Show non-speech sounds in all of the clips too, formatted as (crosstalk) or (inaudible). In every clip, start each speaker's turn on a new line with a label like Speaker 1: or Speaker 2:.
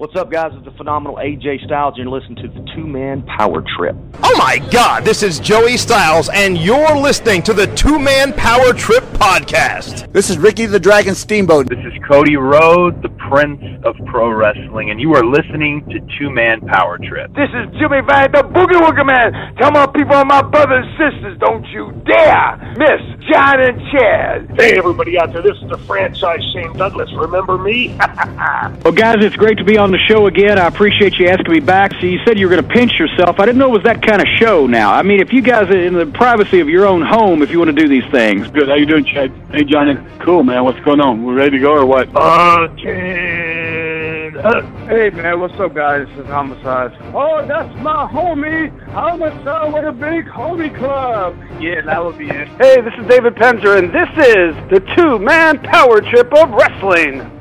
Speaker 1: What's up, guys? It's the phenomenal AJ Styles, and you're listening to the Two Man Power Trip.
Speaker 2: Oh my God, this is Joey Styles, and you're listening to the Two Man Power Trip podcast.
Speaker 3: This is Ricky the Dragon Steamboat.
Speaker 4: This is Cody Rhodes, the Prince of Pro Wrestling, and you are listening to Two Man Power Trip.
Speaker 5: This is Jimmy Valiant, the Boogie Woogie Man. Tell my people and my brothers and sisters, don't you dare miss John and Chad.
Speaker 6: Hey, everybody out there, this is the franchise Shane Douglas. Remember me? (laughs)
Speaker 7: well, guys, it's great to be on the show again. I appreciate you asking me back. So you said you were going to pinch yourself. I didn't know it was that kind of show. Now, I mean, if you guys are in the privacy of your own home, if you want to do these things.
Speaker 8: Good. How you doing, Chad? Hey, Johnny. Cool, man. What's going on? We ready to go or what?
Speaker 6: Uh, Uh,
Speaker 9: hey man, what's up guys? This is Homicide. Oh, that's my homie, Homicide with a big homie club. Yeah, that would be it.
Speaker 10: Hey, this is David Penzer, and this is the two-man power trip of wrestling.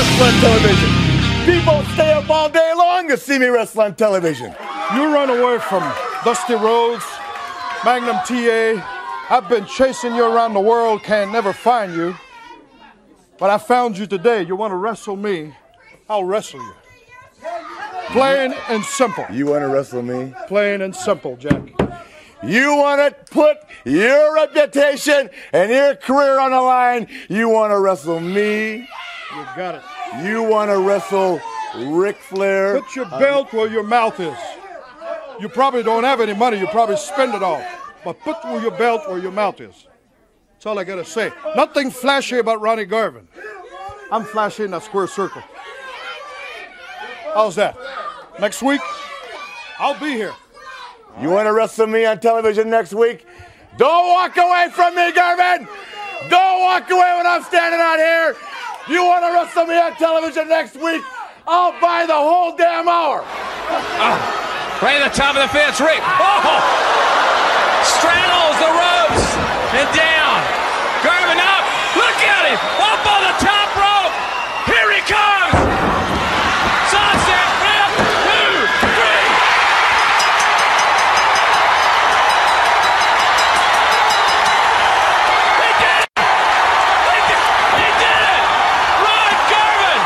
Speaker 3: wrestle on television. People stay up all day long to see me wrestle on television.
Speaker 11: You run away from Dusty Rhodes, Magnum TA. I've been chasing you around the world, can't never find you. But I found you today. You want to wrestle me? I'll wrestle you. Plain and simple.
Speaker 3: You want to wrestle me?
Speaker 11: Plain and simple, Jack.
Speaker 3: You want to put your reputation and your career on the line. You want to wrestle me?
Speaker 11: You got it.
Speaker 3: You want to wrestle Ric Flair?
Speaker 11: Put your belt where your mouth is. You probably don't have any money. You probably spend it all. But put your belt where your mouth is. That's all I got to say. Nothing flashy about Ronnie Garvin. I'm flashy in that square circle. How's that? Next week, I'll be here.
Speaker 3: You want to wrestle me on television next week? Don't walk away from me, Garvin! Don't walk away when I'm standing out here! You want to wrestle me on television next week? I'll buy the whole damn hour!
Speaker 12: Uh, right at the top of the fence, Rick. Oh! Straddles the ropes and down. Garvin up. Look at him! Up on the top rope! Here he comes! Sunset flip! Two, three! He did it! He did, he did it! Ron Garvin!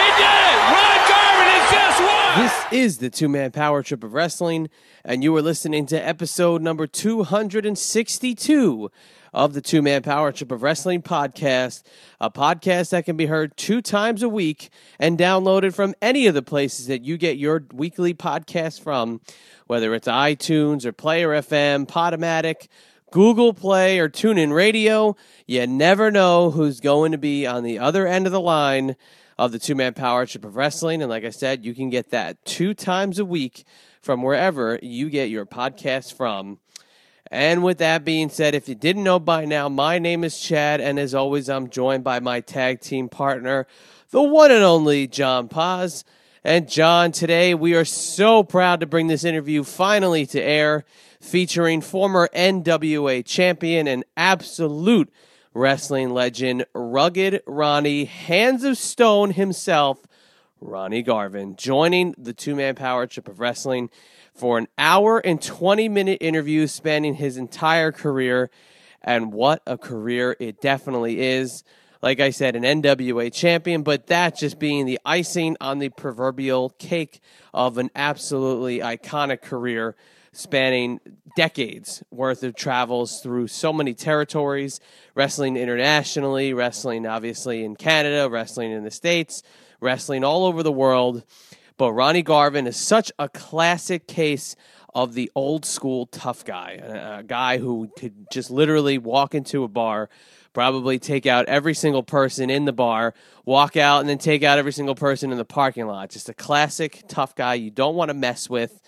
Speaker 12: He did it! Ron Garvin has just won!
Speaker 13: This is the two man power trip of wrestling, and you are listening to episode number 262 of the two man power trip of wrestling podcast, a podcast that can be heard two times a week and downloaded from any of the places that you get your weekly podcast from, whether it's iTunes or Player FM, Podomatic. Google Play or TuneIn Radio. You never know who's going to be on the other end of the line of the two man power trip of wrestling. And like I said, you can get that two times a week from wherever you get your podcast from. And with that being said, if you didn't know by now, my name is Chad, and as always, I'm joined by my tag team partner, the one and only John Paz. And John, today we are so proud to bring this interview finally to air, featuring former NWA champion and absolute wrestling legend, rugged Ronnie, Hands of Stone himself, Ronnie Garvin, joining the two man power trip of wrestling for an hour and 20 minute interview spanning his entire career. And what a career it definitely is. Like I said, an NWA champion, but that just being the icing on the proverbial cake of an absolutely iconic career. Spanning decades worth of travels through so many territories, wrestling internationally, wrestling obviously in Canada, wrestling in the States, wrestling all over the world. But Ronnie Garvin is such a classic case of the old school tough guy, a, guy who could just literally walk into a bar, probably take out every single person in the bar, walk out, and then take out every single person in the parking lot. Just a classic tough guy you don't want to mess with.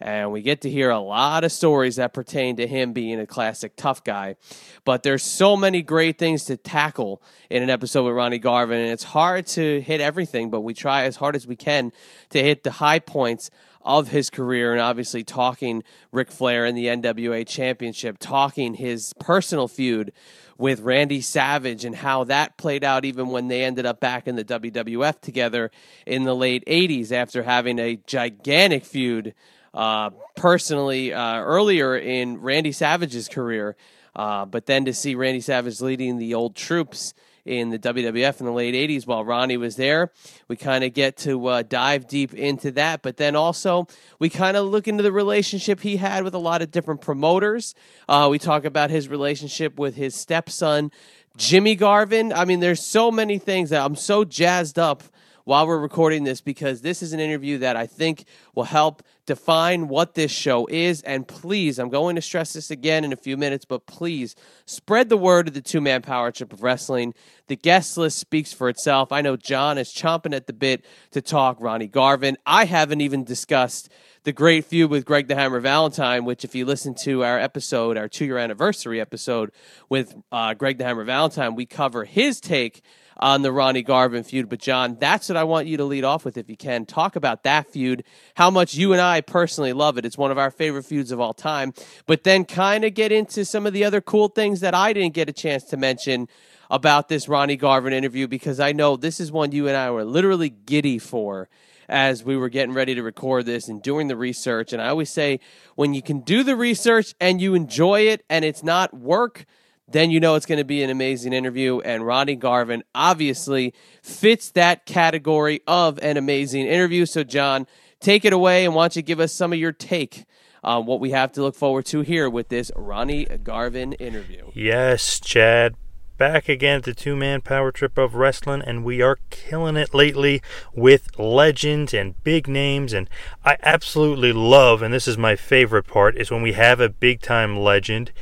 Speaker 13: And we get to hear a lot of stories that pertain to him being a classic tough guy. But there's so many great things to tackle in an episode with Ronnie Garvin, and it's hard to hit everything, but we try as hard as we can to hit the high points of his career and obviously talking Ric Flair in the NWA Championship, talking his personal feud with Randy Savage and how that played out even when they ended up back in the WWF together in the late 80s after having a gigantic feud uh, personally uh, earlier in Randy Savage's career. Uh, but then to see Randy Savage leading the old troops in the WWF in the late 80s while Ronnie was there. We kind of get to uh, dive deep into that, but then also we kind of look into the relationship he had with a lot of different promoters. Uh, we talk about his relationship with his stepson, Jimmy Garvin. I mean, there's so many things that I'm so jazzed up while we're recording this because this is an interview that I think will help define what this show is. And please, I'm going to stress this again in a few minutes, but please spread the word of the two man power trip of wrestling. The guest list speaks for itself. I know John is chomping at the bit to talk Ronnie Garvin. I haven't even discussed the great feud with Greg the Hammer Valentine, which, if you listen to our episode, our two year anniversary episode with uh, Greg the Hammer Valentine, we cover his take on the Ronnie Garvin feud. But, John, that's what I want you to lead off with, if you can. Talk about that feud, how much you and I personally love it. It's one of our favorite feuds of all time. But then kind of get into some of the other cool things that I didn't get a chance to mention about this Ronnie Garvin interview because I know this is one you and I were literally giddy for as we were getting ready to record this and doing the research. And I always say, when you can do the research and you enjoy it and it's not work, then you know it's going to be an amazing interview. And Ronnie Garvin obviously fits that category of an amazing interview. So, John, take it away and why don't you give us some of your take on what we have to look forward to here with this Ronnie Garvin interview.
Speaker 14: Yes, Chad. Back again the two man power trip of wrestling, and we are killing it lately with legends and big names. And I absolutely love, and this is my favorite part, is when we have a big time legend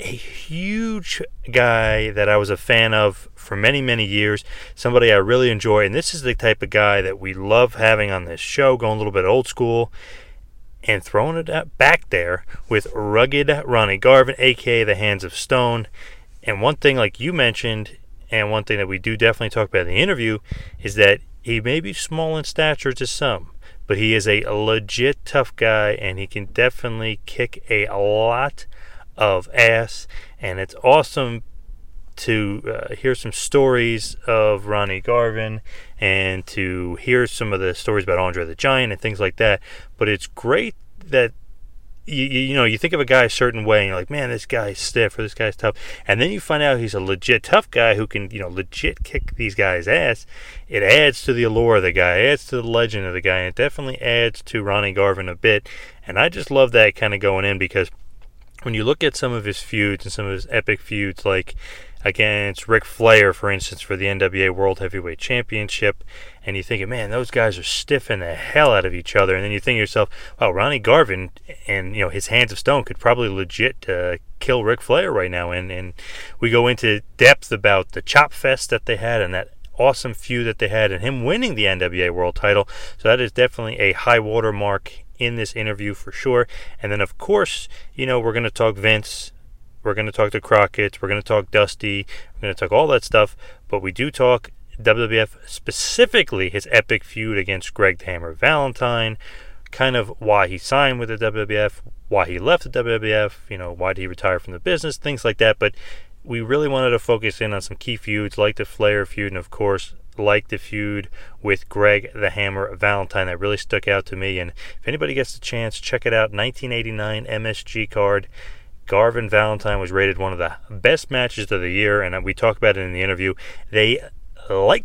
Speaker 14: a huge guy that I was a fan of for many, many years. Somebody I really enjoy. And this is the type of guy that we love having on this show, going a little bit old school and throwing it back there with rugged Ronnie Garvin, aka the Hands of Stone. And one thing, like you mentioned, and one thing that we do definitely talk about in the interview, is that he may be small in stature to some, but he is a legit tough guy and he can definitely kick a lot of ass, and it's awesome to uh, hear some stories of Ronnie Garvin and to hear some of the stories about Andre the Giant and things like that. But it's great that you, you know you think of a guy a certain way and you're like, man, this guy's stiff or this guy's tough, and then you find out he's a legit tough guy who can you know legit kick these guys' ass. It adds to the allure of the guy, adds to the legend of the guy, and it definitely adds to Ronnie Garvin a bit. And I just love that kind of going in because when you look at some of his feuds and some of his epic feuds, like against Ric Flair, for instance, for the NWA World Heavyweight Championship, and you think, man, those guys are stiffing the hell out of each other, and then you think to yourself, wow, Ronnie Garvin and you know his Hands of Stone could probably legit uh, kill Ric Flair right now, and and we go into depth about the chop fest that they had and that awesome feud that they had and him winning the NWA World title. So that is definitely a high water mark in this interview for sure. And then, of course, you know, we're going to talk Vince. We're going to talk to Crockett. We're going to talk Dusty. We're going to talk all that stuff. But we do talk WWF, specifically his epic feud against Greg Hammer Valentine, kind of why he signed with the WWF, why he left the WWF, you know, why did he retire from the business, things like that. But we really wanted to focus in on some key feuds like the Flair feud and, of course, like the feud with Greg the Hammer Valentine. That really stuck out to me. And if anybody gets the chance, check it out. 1989 MSG card. Garvin Valentine was rated one of the best matches of the year, and we talked about it in the interview. They light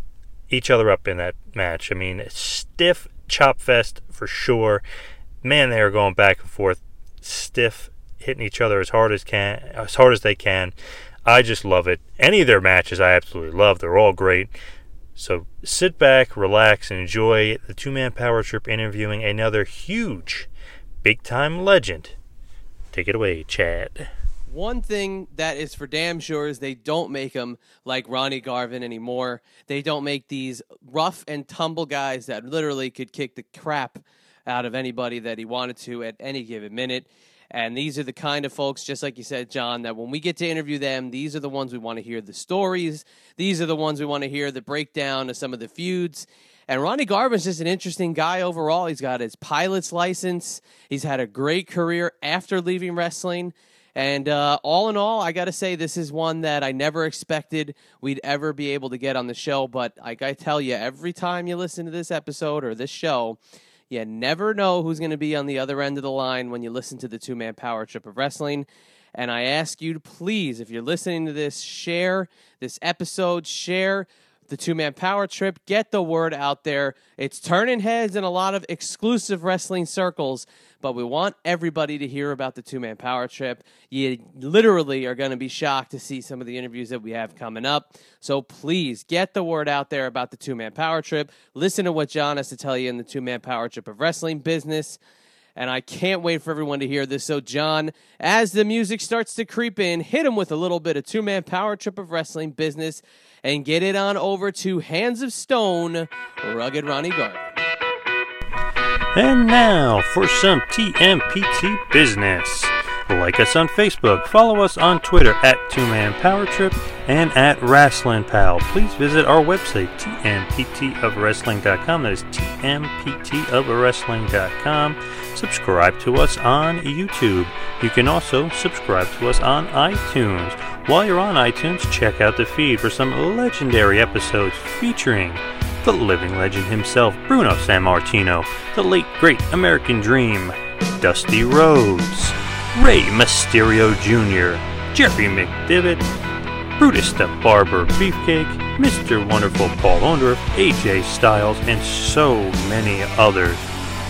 Speaker 14: each other up in that match. I mean, stiff chop fest for sure. Man, they are going back and forth stiff, hitting each other as hard as can, as hard as they can. I just love it. Any of their matches, I absolutely love. They're all great. So sit back, relax, and enjoy the two man power trip interviewing another huge, big time legend. Take it away, Chad.
Speaker 13: One thing that is for damn sure is they don't make them like Ronnie Garvin anymore. They don't make these rough and tumble guys that literally could kick the crap out of anybody that he wanted to at any given minute. And these are the kind of folks, just like you said, John, that when we get to interview them, these are the ones we want to hear the stories. These are the ones we want to hear the breakdown of some of the feuds. And Ronnie Garvin's just an interesting guy overall. He's got his pilot's license. He's had a great career after leaving wrestling. And uh, all in all, I got to say, this is one that I never expected we'd ever be able to get on the show. But like I tell you, every time you listen to this episode or this show, you never know who's going to be on the other end of the line when you listen to the two man power trip of wrestling. And I ask you to please, if you're listening to this, share this episode, share the two man power trip, get the word out there. It's turning heads in a lot of exclusive wrestling circles but we want everybody to hear about the two man power trip. You literally are going to be shocked to see some of the interviews that we have coming up. So please get the word out there about the two man power trip. Listen to what John has to tell you in the two man power trip of wrestling business. And I can't wait for everyone to hear this. So, John, as the music starts to creep in, hit him with a little bit of two man power trip of wrestling business and get it on over to Hands of Stone, Rugged Ronnie Garvin.
Speaker 14: And now for some TMPT business. Like us on Facebook, follow us on Twitter at Two Man Power Trip and at Wrestling Pal. Please visit our website, tmptofwrestling.com. That is tmptofwrestling.com. Subscribe to us on YouTube. You can also subscribe to us on iTunes. While you're on iTunes, check out the feed for some legendary episodes featuring the living legend himself, Bruno Sammartino, the late great American Dream, Dusty Rhodes, Rey Mysterio Jr., Jerry McDevitt, Brutus the Barber Beefcake, Mr. Wonderful Paul Orndorff, AJ Styles, and so many others.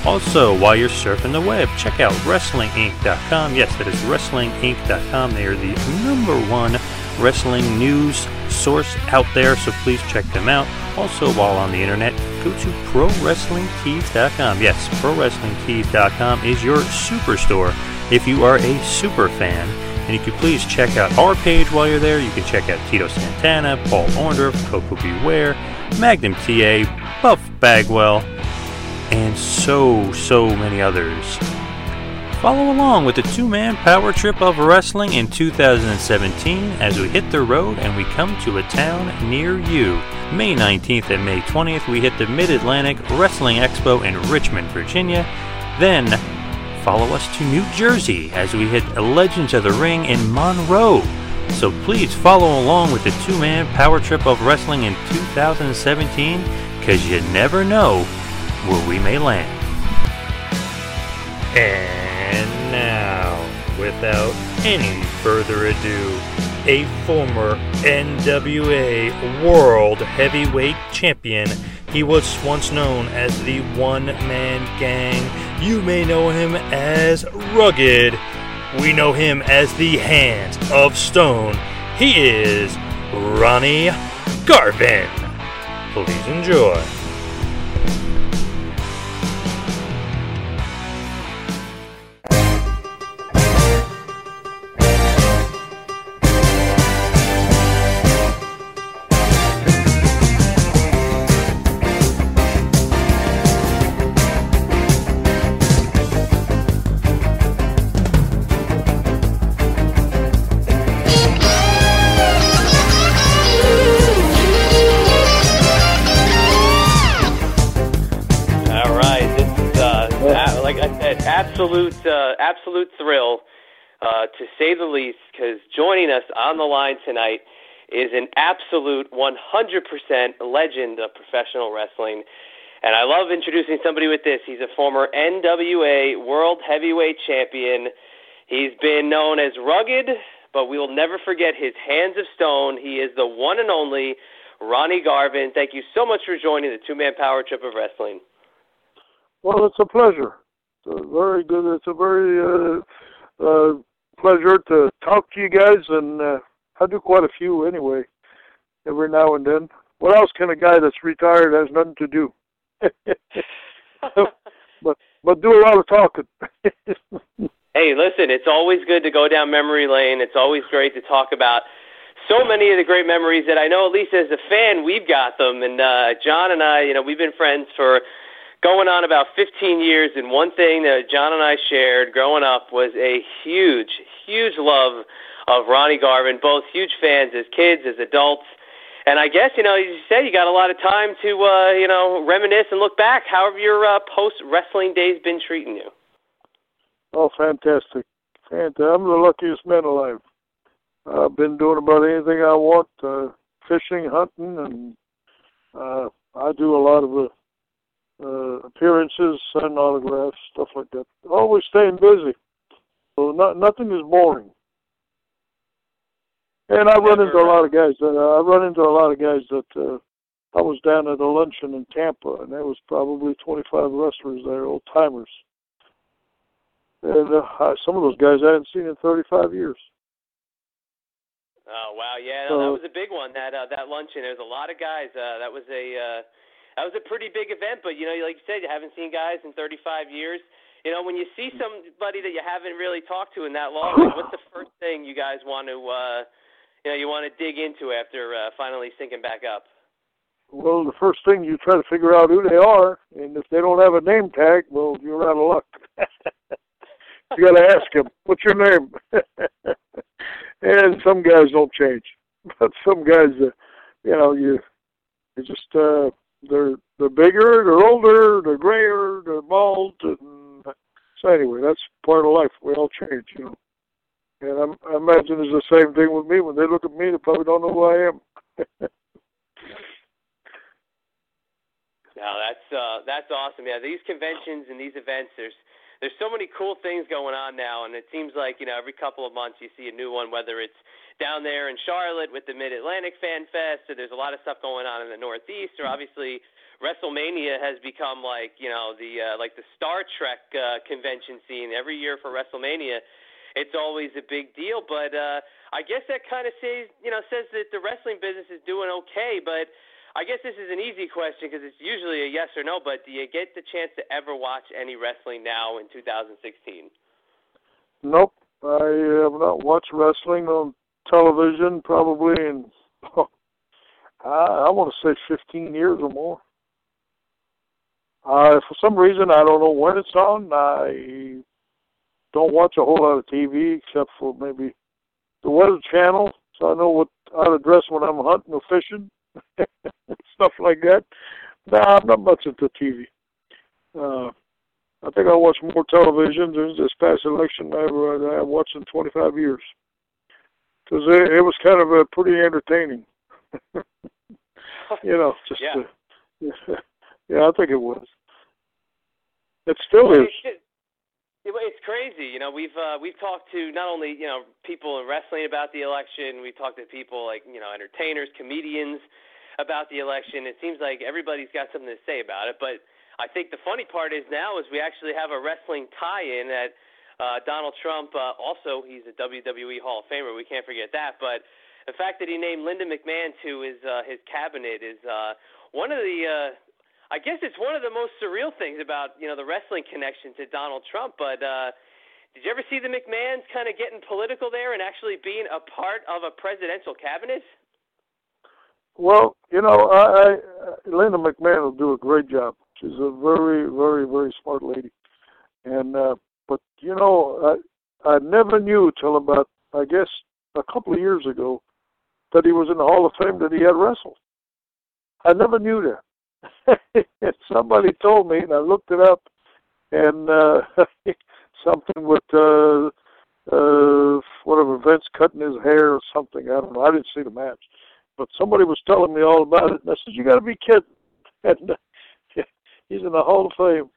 Speaker 14: Also, while you're surfing the web, check out WrestlingInc.com. Yes, that is WrestlingInc.com. They are the number one wrestling news source out there, so please check them out. Also, while on the internet, go to ProWrestlingTees.com. Yes, ProWrestlingTees.com is your superstore if you are a super fan. And you can please check out our page while you're there. You can check out Tito Santana, Paul Orndorff, Koko B. Ware, Magnum TA, Buff Bagwell, and so, so many others. Follow along with the two man power trip of wrestling in 2017 as we hit the road and we come to a town near you. May 19th and May 20th, we hit the Mid Atlantic Wrestling Expo in Richmond, Virginia. Then, follow us to New Jersey as we hit Legends of the Ring in Monroe. So please follow along with the two man power trip of wrestling in 2017 because you never know where we may land. And now, without any further ado, a former NWA World Heavyweight Champion. He was once known as the One Man Gang. You may know him as Rugged. We know him as the Hands of Stone. He is Ronnie Garvin. Please enjoy.
Speaker 15: Uh, to say the least. Because joining us on the line tonight is an absolute 100% legend of professional wrestling. And I love introducing somebody with this. He's a former NWA World Heavyweight Champion. He's been known as Rugged, but we will never forget his Hands of Stone. He is the one and only Ronnie Garvin. Thank you so much for joining the two man power trip of wrestling.
Speaker 16: Well, it's a pleasure. uh, very good. It's a very uh, pleasure to talk to you guys, and uh, I do quite a few anyway, every now and then. What else can a guy that's retired has nothing to do? (laughs) but but do a lot of talking. (laughs)
Speaker 15: Hey, listen, it's always good to go down memory lane. It's always great to talk about so many of the great memories that I know, at least as a fan, we've got them. And uh, John and I, you know, we've been friends for going on about 15 years. And one thing that John and I shared growing up was a huge, huge love of Ronnie Garvin, both huge fans as kids, as adults. And I guess, you know, as you said you got a lot of time to, uh, you know, reminisce and look back. How have your uh, post wrestling days been treating you?
Speaker 16: Oh, fantastic. Fantastic. I'm the luckiest man alive. I've been doing about anything I want, uh, fishing, hunting, and uh, I do a lot of uh, uh, appearances, sign autographs, stuff like that. Always staying busy. So not, nothing is boring. And I run into a lot of guys. That, uh, I run into a lot of guys that uh, I was down at a luncheon in Tampa, and there was probably 25 wrestlers there, old timers. And uh, I, some of those guys I hadn't seen in 35 years.
Speaker 15: Oh wow, yeah, no, that was a big one. That uh, that luncheon. There was a lot of guys. Uh, that was a uh, that was a pretty big event. But you know, like you said, you haven't seen guys in 35 years. You know, when you see somebody that you haven't really talked to in that long, (laughs) like, what's the first thing you guys want to, uh, you know, you want to dig into after uh, finally syncing back up?
Speaker 16: Well, the first thing you try to figure out who they are, and if they don't have a name tag, well, you're out of luck. (laughs) you got to ask them, "What's your name?" (laughs) and some guys don't change, but some guys, uh, you know, you you just uh, they're they're bigger, they're older, they're grayer, they're bald, and so anyway, that's part of life. We all change, you know. And I'm, I imagine it's the same thing with me. When they look at me, they probably don't know who I am. (laughs)
Speaker 15: no, that's uh, that's awesome. Yeah, these conventions and these events, there's there's so many cool things going on now, and it seems like you know every couple of months you see a new one. Whether it's down there in Charlotte with the Mid Atlantic Fan Fest, or there's a lot of stuff going on in the Northeast, or obviously WrestleMania has become like you know the uh, like the Star Trek uh, convention scene every year for WrestleMania. It's always a big deal, but uh, I guess that kind of says you know says that the wrestling business is doing okay, but I guess this is an easy question because it's usually a yes or no. But do you get the chance to ever watch any wrestling now in 2016?
Speaker 16: Nope, I have not watched wrestling on television probably in oh, (laughs) I, I want to say 15 years or more. Uh, for some reason, I don't know when it's on. I don't watch a whole lot of TV except for maybe the Weather Channel, so I know what how to dress when I'm hunting or fishing. (laughs) stuff like that. Nah, I'm not much into TV. Uh, I think I watched more television during this past election than I ever I've watched in 25 years. Because it, it was kind of a pretty entertaining. (laughs) you know, just
Speaker 15: yeah.
Speaker 16: To, (laughs) yeah, I think it was. It still
Speaker 15: well,
Speaker 16: is.
Speaker 15: It, it's crazy, you know. We've uh, we've talked to not only you know people in wrestling about the election. We've talked to people like you know entertainers, comedians, about the election. It seems like everybody's got something to say about it. But I think the funny part is now is we actually have a wrestling tie-in that uh, Donald Trump. Uh, also, he's a WWE Hall of Famer. We can't forget that. But the fact that he named Linda McMahon to his uh, his cabinet is uh, one of the. Uh, I guess it's one of the most surreal things about you know the wrestling connection to Donald Trump. But uh, did you ever see the McMahons kind of getting political there and actually being a part of a presidential cabinet?
Speaker 16: Well, you know, I, I Linda McMahon will do a great job. She's a very, very, very smart lady, and uh, but you know, I I never knew till about I guess a couple of years ago that he was in the Hall of Fame that he had wrestled. I never knew that. (laughs) somebody told me, and I looked it up, and uh, (laughs) something with uh, uh, whatever Vince cutting his hair or something. I don't know. I didn't see the match but somebody was telling me all about it, and I said, "You got to be kidding!" (laughs) And uh, he's in the Hall of Fame.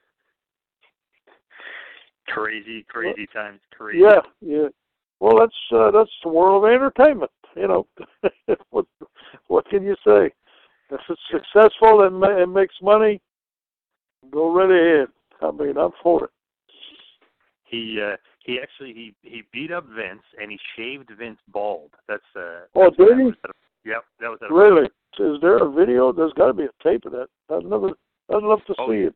Speaker 14: Crazy, crazy well, times, crazy.
Speaker 16: Yeah, yeah. Well, that's uh, that's the world of entertainment. You know, what what can you say? If it's successful and, and makes money, go right ahead. I mean, I'm for it.
Speaker 14: he uh, he actually he he beat up Vince and he shaved Vince bald. That's uh.
Speaker 16: Oh,
Speaker 14: that's
Speaker 16: did
Speaker 14: that
Speaker 16: he?
Speaker 14: was Yep, that was
Speaker 16: Really? Is there a video? There's got to be a tape of that. I'd never. I'd love to
Speaker 14: Oh,
Speaker 16: see
Speaker 14: yeah.
Speaker 16: it.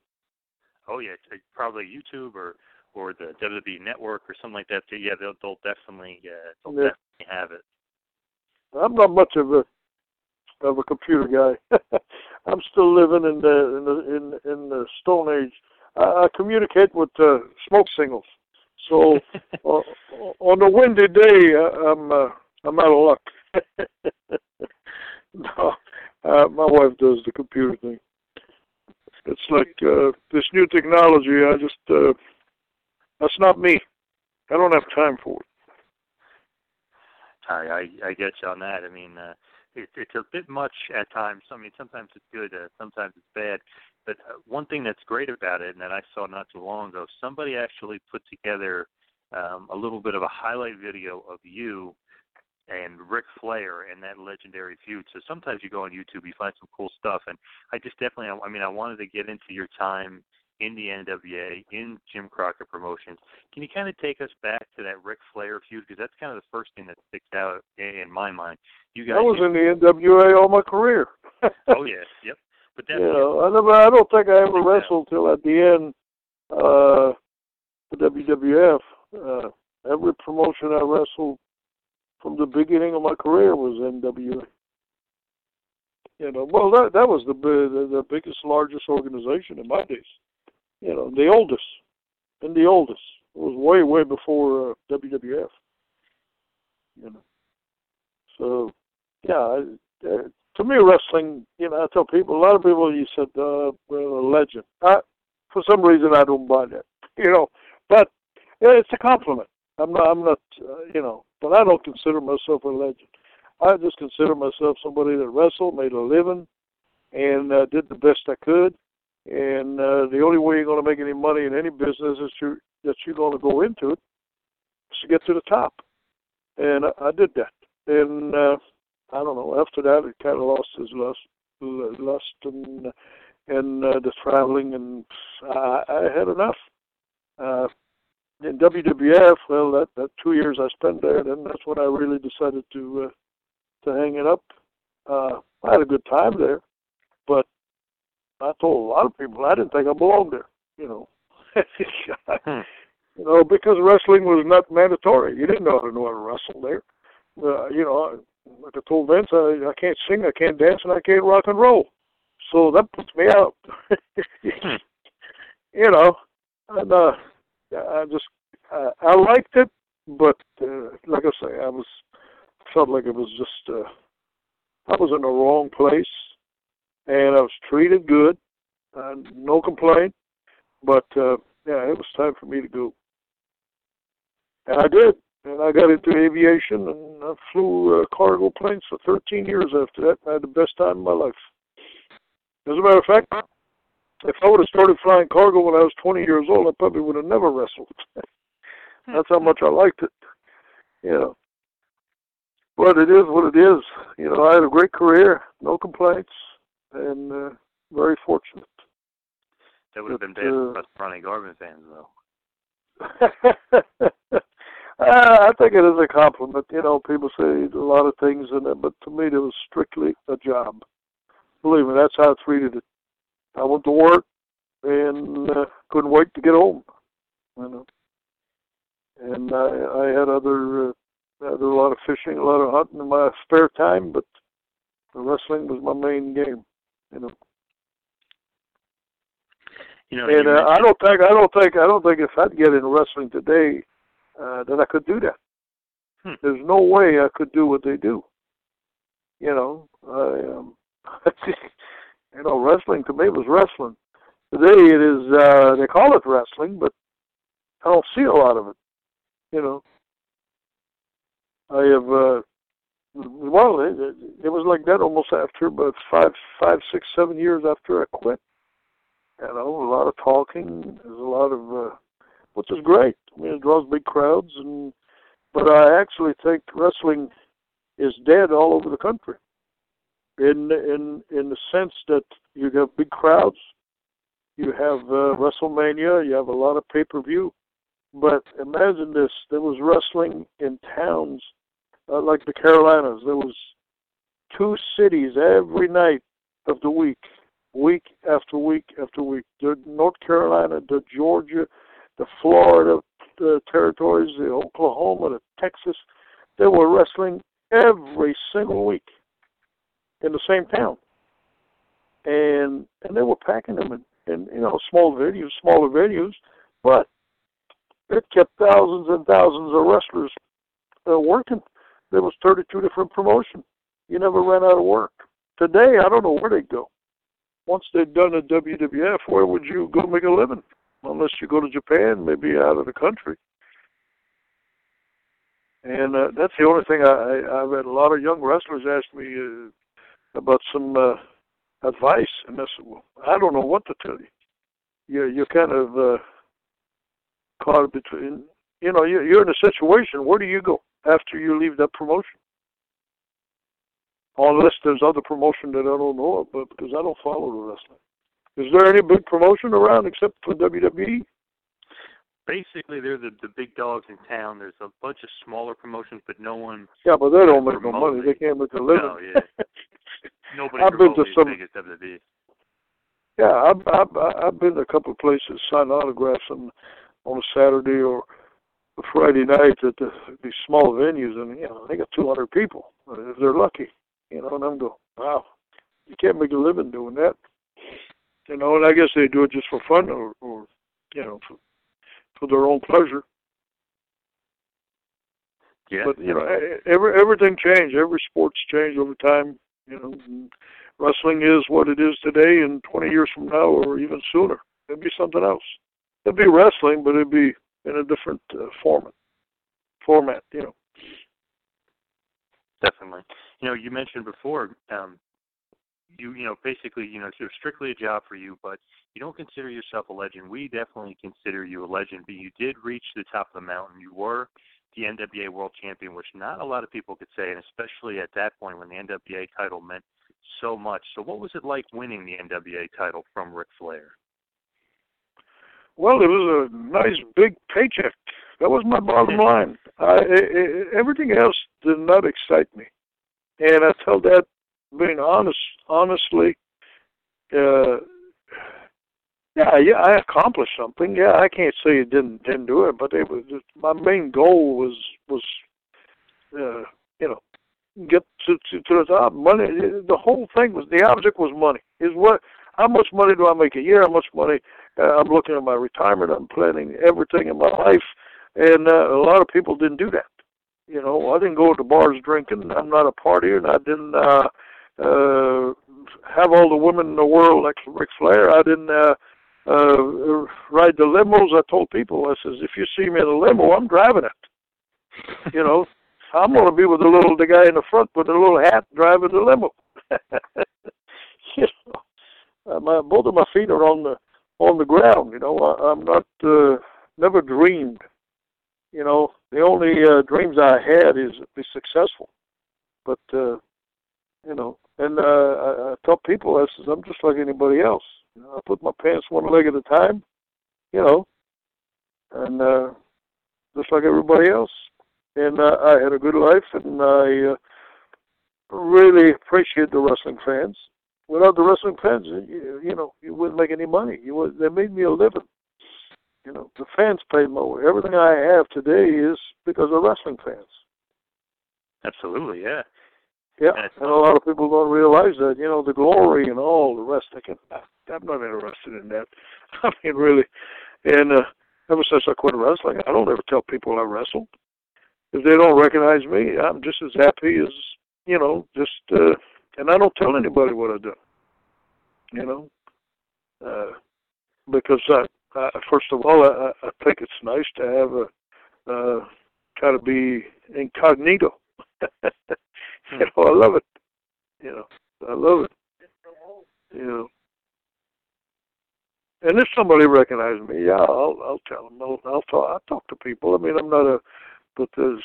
Speaker 14: Oh yeah, it's, it's probably YouTube or or the WWE Network or something like that. Yeah, they'll they'll definitely uh, they'll
Speaker 16: Yeah.
Speaker 14: definitely have it.
Speaker 16: I'm not much of a of a computer guy. (laughs) I'm still living in the in the in in the Stone Age. I, I communicate with uh, smoke signals. So (laughs) uh, on a windy day, uh, I'm uh, I'm out of luck. (laughs) no, uh, my wife does the computer thing. It's like uh, this new technology. I just uh, that's not me. I don't have time for it.
Speaker 14: I I, I get you on that. I mean, uh, it, it's a bit much at times. I mean, sometimes it's good, uh, sometimes it's bad. But uh, one thing that's great about it, and that I saw not too long ago, somebody actually put together um, a little bit of a highlight video of you and Ric Flair and that legendary feud. So sometimes you go on YouTube, you find some cool stuff, and I just definitely, I mean, I wanted to get into your time in the NWA, in Jim Crockett Promotions. Can you kind of take us back to that Ric Flair feud because that's kind of the first thing that sticks out in my mind. You guys,
Speaker 16: I was in the NWA all my career. (laughs)
Speaker 14: oh yeah, yep. But
Speaker 16: You
Speaker 14: definitely,
Speaker 16: know, I never. I don't think I ever wrestled till at the end. Uh, the WWF. Uh, every promotion I wrestled from the beginning of my career was NWA. You know, well that that was the the, the biggest, largest organization in my days. You know, the oldest, and the oldest. It was way, way before uh, WWF. You know, so yeah, uh, to me, wrestling, you know, I tell people, a lot of people, you said, uh, well, a legend. I, for some reason, I don't buy that, (laughs) you know, but yeah, it's a compliment. I'm not, I'm not, uh, you know, but I don't consider myself a legend. I just consider myself somebody that wrestled, made a living, and uh, did the best I could. And uh, the only way you're going to make any money in any business is you that you're going to go into it is to get to the top. And I, I did that. And uh, I don't know. After that, it kind of lost his lust, lust and and uh, the traveling, and I, I had enough. Uh, in WWF, well, that that two years I spent there, then that's when I really decided to uh, to hang it up. Uh, I had a good time there, but I told a lot of people I didn't think I belonged there. You know, (laughs) you know, because wrestling was not mandatory. You didn't know how to know how to wrestle there. Uh, you know, like I told Vince, I, I can't sing, I can't dance, and I can't rock and roll. So that puts me out. (laughs) you know, and uh, I just I, I liked it, but uh, like I say, I was felt like it was just uh, I was in the wrong place, and I was treated good, uh, no complaint. But uh, yeah, it was time for me to go, and I did. And I got into aviation, and I flew uh, cargo planes for 13 years after that. I had the best time of my life. As a matter of fact, if I would have started flying cargo when I was 20 years old, I probably would have never wrestled. (laughs) That's how much I liked it. You know. But it is what it is. You know, I had a great career, no complaints, and uh, very fortunate.
Speaker 14: that would have been bad
Speaker 16: uh,
Speaker 14: for us Ronnie Garvin fans, though. (laughs)
Speaker 16: uh, I think it is a compliment. You know, people say a lot of things in it, but to me, it was strictly a job. Believe me, that's how I treated it. I went to work and uh, couldn't wait to get home. You know, and I, I had other, uh, I had a lot of fishing, a lot of hunting in my spare time, but the wrestling was my main game. You know.
Speaker 14: You know,
Speaker 16: and uh, I don't think I don't think I don't think if I'd get into wrestling today, uh, that I could do that.
Speaker 14: Hmm.
Speaker 16: There's no way I could do what they do. You know, I um, (laughs) you know, wrestling to me was wrestling. Today it is uh, they call it wrestling, but I don't see a lot of it. You know, I have uh, well, it, it, it was like that almost after about five, five, six, seven years after I quit. You know, a lot of talking. There's a lot of, uh, which is great. I mean, it draws big crowds, and but I actually think wrestling is dead all over the country. In in in the sense that you have big crowds, you have uh, WrestleMania, you have a lot of pay per view, But imagine this: there was wrestling in towns uh, like the Carolinas. There was two cities every night of the week, week after week after week. The North Carolina, the Georgia, the Florida the territories, the Oklahoma, the Texas. They were wrestling every single week in the same town, and and they were packing them in, in you know small venues, smaller venues, but it kept thousands and thousands of wrestlers uh, working. There was 32 different promotions. You never ran out of work. Today, I don't know where they'd go. Once they'd done a WWF, where would you go make a living? Unless you go to Japan, maybe out of the country. And uh, that's the only thing I, I I've had a lot of young wrestlers ask me uh, about some uh, advice, and I said, "Well, I don't know what to tell you. You're you're kind of uh, caught between. You know, you're in a situation. Where do you go after you leave that promotion? Unless there's other promotion that I don't know about because I don't follow the wrestling. Is there any big promotion around except for WWE?
Speaker 14: basically they're the the big dogs in town. There's a bunch of smaller promotions, but no one.
Speaker 16: Yeah, but they don't make no money. They can't make a living. (laughs)
Speaker 14: No, yeah. (laughs) Nobody
Speaker 16: I've been to some.
Speaker 14: Big as WWE.
Speaker 16: Yeah, I've, I've I've been to a couple of places, sign autographs on on a Saturday or Friday nights at the, these small venues, and you know they got 200 people uh, if they're lucky. You know, and I'm going, wow, you can't make a living doing that. You know, and I guess they do it just for fun or, or you know, for, for their own pleasure.
Speaker 14: Yeah.
Speaker 16: But you know, every everything changed. Every sport's changed over time. You know, wrestling is what it is today, and 20 years from now, or even sooner, it'd be something else. It'd be wrestling, but it'd be in a different uh, format. Format, you know.
Speaker 14: Definitely. You know, you mentioned before um, you you know basically you know it's strictly a job for you, but you don't consider yourself a legend. We definitely consider you a legend. But you did reach the top of the mountain. You were the NWA World Champion, which not a lot of people could say, and especially at that point when the NWA title meant so much. So, what was it like winning the NWA title from Ric Flair?
Speaker 16: Well, it was a nice big paycheck. That was my bottom line. I, I, everything else did not excite me, and I tell that being honest, honestly, uh, yeah, yeah, I accomplished something. Yeah, I can't say it didn't didn't do it, but it was my main goal was was, uh, you know, get to, to to the top. Money. The whole thing was the object was money. Is what? How much money do I make a year? How much money? Uh, I'm looking at my retirement. I'm planning everything in my life, and uh, a lot of people didn't do that. You know, I didn't go to bars drinking. I'm not a partier, and I didn't. uh uh, have all the women in the world like Ric Flair. I didn't uh, uh, ride the limos. I told people, I says, if you see me in a limo, I'm driving it. (laughs) you know, I'm going to be with the little the guy in the front with the little hat driving the limo. (laughs) you know, uh, my both of my feet are on the on the ground. You know, I, I'm not uh, never dreamed. You know, the only uh, dreams I had is to be successful. But uh, you know, and uh, I, I tell people, I says, I'm just like anybody else. You know, I put my pants one leg at a time, you know, and uh, just like everybody else. And uh, I had a good life, and I uh, really appreciate the wrestling fans. Without the wrestling fans, you, you know, you wouldn't make any money. You would, they made me a living. You know, the fans paid my way. Everything I have today is because of wrestling fans.
Speaker 14: Absolutely, yeah.
Speaker 16: Yeah, and a lot of people don't realize that. You know, the glory and all the rest. I can. I'm not interested in that. (laughs) I mean, really. And uh, ever since I quit wrestling, I don't ever tell people I wrestled. If they don't recognize me, I'm just as happy as you know. Just uh, and I don't tell anybody what I do. You know, uh, because I, I first of all, I, I think it's nice to have a uh, kind of be incognito. (laughs) you know, I love it. You know, I love it. You know. And if somebody recognizes me, yeah, I'll I'll tell them. I'll I'll talk. I talk to people. I mean, I'm not a, but there's,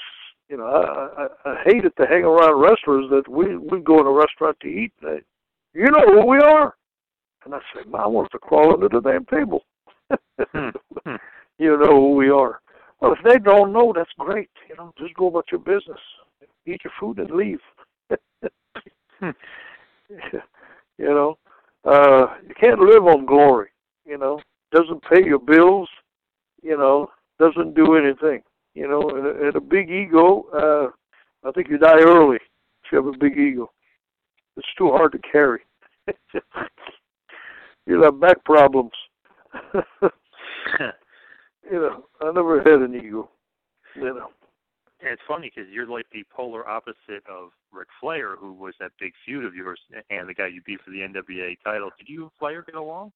Speaker 16: you know, I I, I hate it to hang around wrestlers that we we go in a restaurant to eat. And they, you know who we are, and I say, I want to crawl under the damn table.
Speaker 14: Hmm. (laughs)
Speaker 16: you know who we are. Well, if they don't know, that's great. You know, just go about your business, eat your food, and leave. (laughs) you know, uh, you can't live on glory. You know, doesn't pay your bills. You know, doesn't do anything. You know, and, and a big ego. Uh, I think you die early if you have a big ego. It's too hard to carry. (laughs) You'll have back problems. (laughs) you know, I never had an ego. You know.
Speaker 14: And it's funny because you're like the polar opposite of Ric Flair, who was that big feud of yours, and the guy you beat for the NWA title. Did you and Flair get along?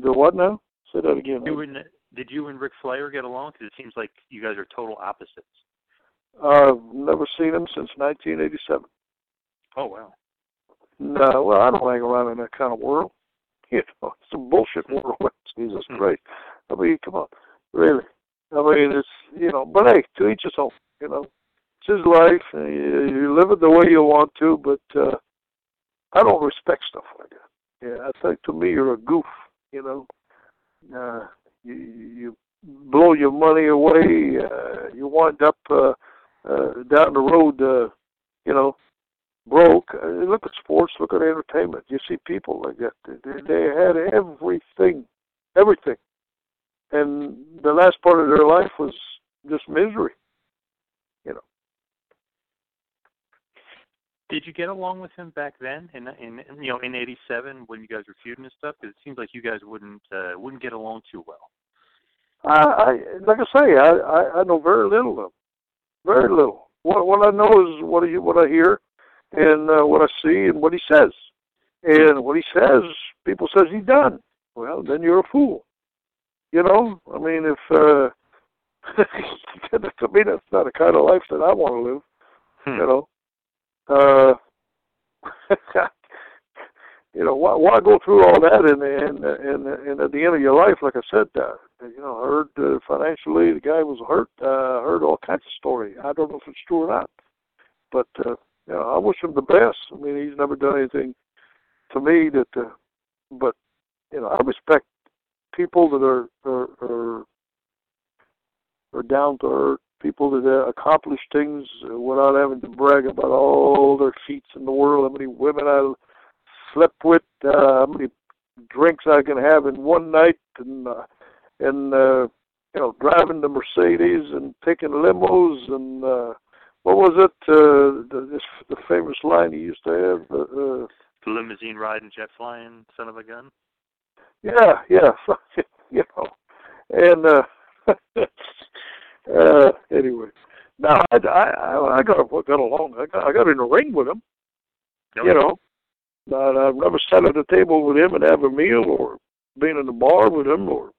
Speaker 16: The what now? Say that again.
Speaker 14: You and, did you and Ric Flair get along? Because it seems like you guys are total opposites.
Speaker 16: I've never seen him since 1987.
Speaker 14: Oh wow.
Speaker 16: No, well, I don't hang around in that kind of world. (laughs) You know, it's a bullshit world. (laughs) Jesus Christ. I mean, come on, really. I mean, it's you know, but hey, to each his own. You know, it's his life. And you, you live it the way you want to, but uh I don't respect stuff like that. Yeah, I think to me you're a goof. You know, uh, you blow your money away. Uh, you wind up uh, uh, down the road. Uh, you know, broke. Uh, look at sports. Look at entertainment. You see people like that. They, they had everything, everything, and the last part of their life was just misery. You know.
Speaker 14: Did you get along with him back then, in in you know in '87 when you guys were feuding and stuff? Because it seems like you guys wouldn't uh, wouldn't get along too well.
Speaker 16: I, I like I say, I, I I know very little of him, very little. What what I know is what I what I hear, and uh, what I see, and what he says, and what he says, people says he done. Well, then you're a fool. You know, I mean, if uh, (laughs) to me that's not the kind of life that I want to live.
Speaker 14: Hmm.
Speaker 16: You know, uh, (laughs) you know, why, why go through all that and and and and at the end of your life, like I said, uh, you know, heard uh, financially the guy was hurt. Uh, heard all kinds of story. I don't know if it's true or not, but uh, you know, I wish him the best. I mean, he's never done anything to me that, uh, but you know, I respect people that are are are, are down to earth, people that uh, accomplish things uh, without having to brag about all their feats in the world, how many women I slept with, uh, how many drinks I can have in one night, and uh, and uh, you know, driving the Mercedes and taking limos and uh, what was it? Uh, the this, the famous line he used to have. Uh, uh,
Speaker 14: The limousine ride riding, jet flying, son of a gun.
Speaker 16: yeah, yeah, (laughs) you know, and uh, (laughs) uh, anyway, no, I, I, I got got along. I got, I got in the ring with him. You know, but I've never sat at a table with him and have a meal, or been in the bar with him, or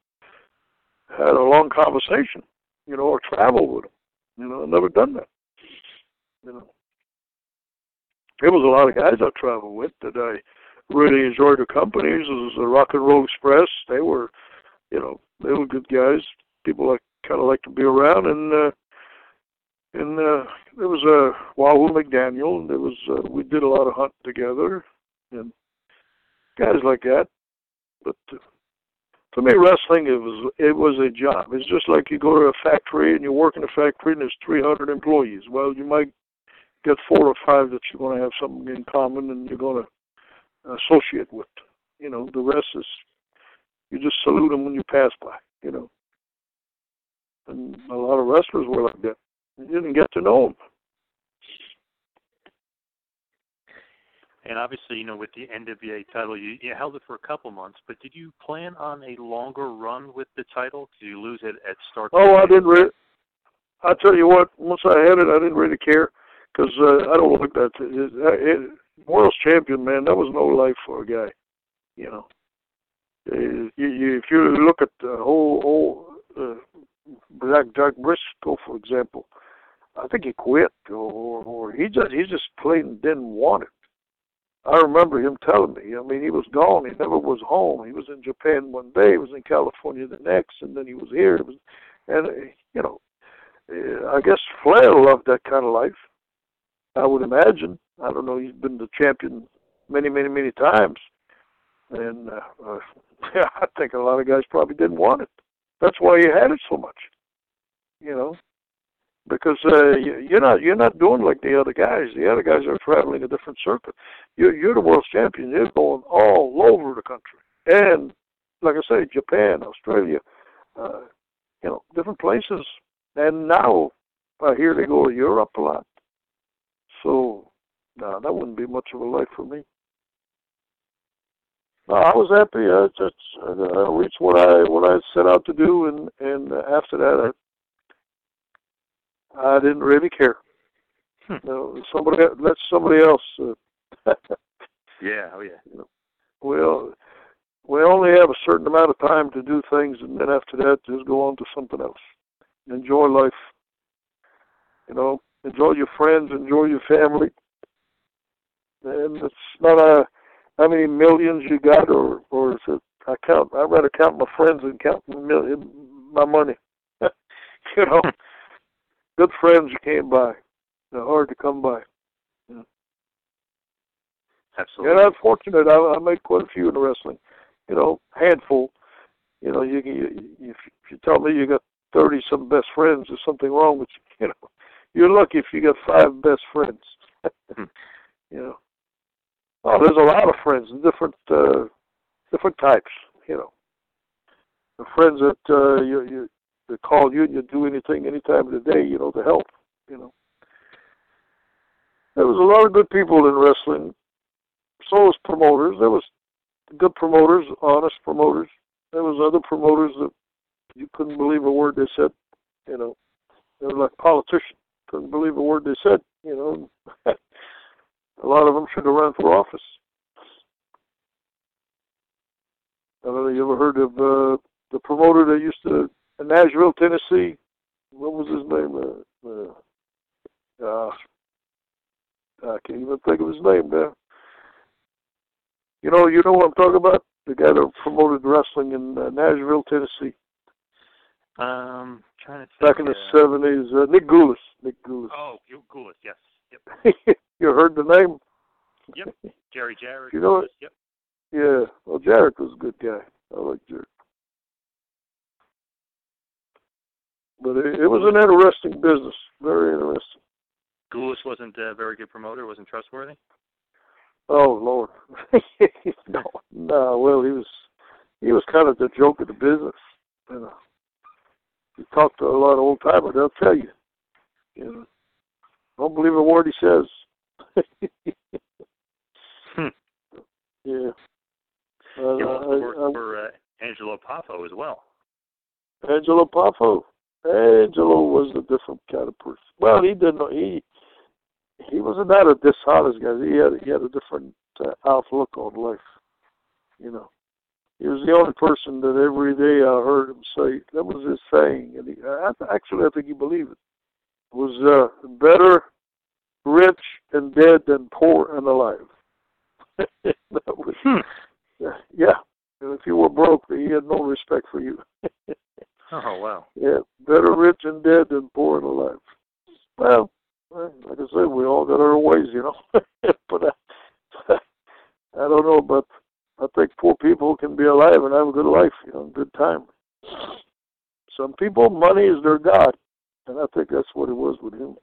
Speaker 16: had a long conversation. You know, or traveled with him. You know, I've never done that. You know, there was a lot of guys I traveled with that I really enjoyed their companies. It was the Rock and Roll Express. They were, you know, they were good guys. People I kind of like to be around. And uh, and uh, there was a uh, Wahoo McDaniel. And there was uh, we did a lot of hunting together, and guys like that. But uh, to me, wrestling it was it was a job. It's just like you go to a factory and you work in a factory and there's 300 employees. Well, you might get four or five that you're going to have something in common and you're going to associate with. You know, the rest is you just salute them when you pass by. You know, and a lot of wrestlers were like that. You didn't get to know them.
Speaker 14: And obviously, you know, with the NWA title, you, you held it for a couple months. But did you plan on a longer run with the title? Did you lose it at start?
Speaker 16: Oh, I didn't really. I tell you what, once I had it, I didn't really care because uh, I don't look that. It, it, world's champion, man, that was no life for a guy. You know, uh, you, you, if you look at the whole whole uh, Jack Jack Brisco, for example, I think he quit or, or, or he just he just plain didn't want it. I remember him telling me. I mean, he was gone. He never was home. He was in Japan one day. He was in California the next, and then he was here. It was, and uh, you know, uh, I guess Flair loved that kind of life. I would imagine. I don't know. He's been the champion many, many, many times, and uh, uh, (laughs) I think a lot of guys probably didn't want it. That's why you had it so much. You know, because uh, (laughs) you- you're not you're not doing like the other guys. The other guys are traveling a different circuit. You're you're the world champion. You're going all over the country, and like I say, Japan, Australia, uh, you know, different places. And now I hear they go to Europe a lot. So, no, that wouldn't be much of a life for me. No, I was happy. I just I reached what I what I set out to do, and and after that, I I didn't really care. No, somebody let somebody else. Uh, (laughs)
Speaker 14: Yeah, oh yeah.
Speaker 16: well, we only have a certain amount of time to do things, and then after that, just go on to something else. Enjoy life. You know, enjoy your friends, enjoy your family, and it's not a how many millions you got, or or is it? I count. I rather count my friends than count my million, my money. (laughs) you know, good friends you can't buy. They're hard to come by.
Speaker 14: Absolutely.
Speaker 16: And I'm fortunate. I, I made quite a few in wrestling. You know, handful. You know, you, you if you tell me you got thirty some best friends, there's something wrong with you. (laughs) You know, you're lucky if you got five best friends. (laughs) Hmm. you know. Oh, there's a lot of friends, different uh, different types. You know, the friends that uh, you you they call you and you do anything any time of the day. You know, to help. You know, there was a lot of good people in wrestling. So was promoters. There was good promoters, honest promoters. There was other promoters that you couldn't believe a word they said. You know, they were like politicians. Couldn't believe a word they said. You know, (laughs) a lot of them should have run for office. I don't know. You ever heard of uh, the promoter that used to in Nashville, Tennessee? What was his name? Uh, uh, I can't even think of his name now. You know, you know what I'm talking about? The guy that promoted wrestling in uh, Nashville, Tennessee,
Speaker 14: Um, trying to think.
Speaker 16: back in the
Speaker 14: uh,
Speaker 16: '70s. Uh, Nick Gulas. Nick Gulas.
Speaker 14: Oh, Gulas, yes. Yep. (laughs)
Speaker 16: you heard the name?
Speaker 14: Yep. Jerry Jarrett. (laughs)
Speaker 16: You know
Speaker 14: Gulas, Yep.
Speaker 16: Yeah. Well, Jarrett was a good guy. I like Jarrett. But it, it was an interesting business. Very interesting.
Speaker 14: Gulas wasn't a very good promoter. Wasn't trustworthy.
Speaker 16: Oh Lord. (laughs) no, no. Well, he was he was kind of the joke of the business. You know, you talk to a lot of old timers, they'll tell you. You know, don't believe a word he says. (laughs) Yeah. Uh,
Speaker 14: He also
Speaker 16: I-
Speaker 14: worked
Speaker 16: I-
Speaker 14: for uh, Angelo Poffo as well.
Speaker 16: Angelo Poffo. Angelo was a different kind of person. Well, he didn't. He he was not that a dishonest guy. He had he had a different uh, outlook on life. You know, he was the only person that every day I heard him say that was his saying, and he I, actually I think he believed it. Was uh, better rich and dead than poor and alive. (laughs) that was, yeah. And if you were broke, he had no respect for you. (laughs)
Speaker 14: Oh wow.
Speaker 16: Yeah, better rich and dead than poor and alive. Well, well, like I said, we all got our ways, you know. (laughs) but I, I don't know, but I think poor people can be alive and have a good life, you know, good time. Some people, money is their god, and I think that's what it was with him.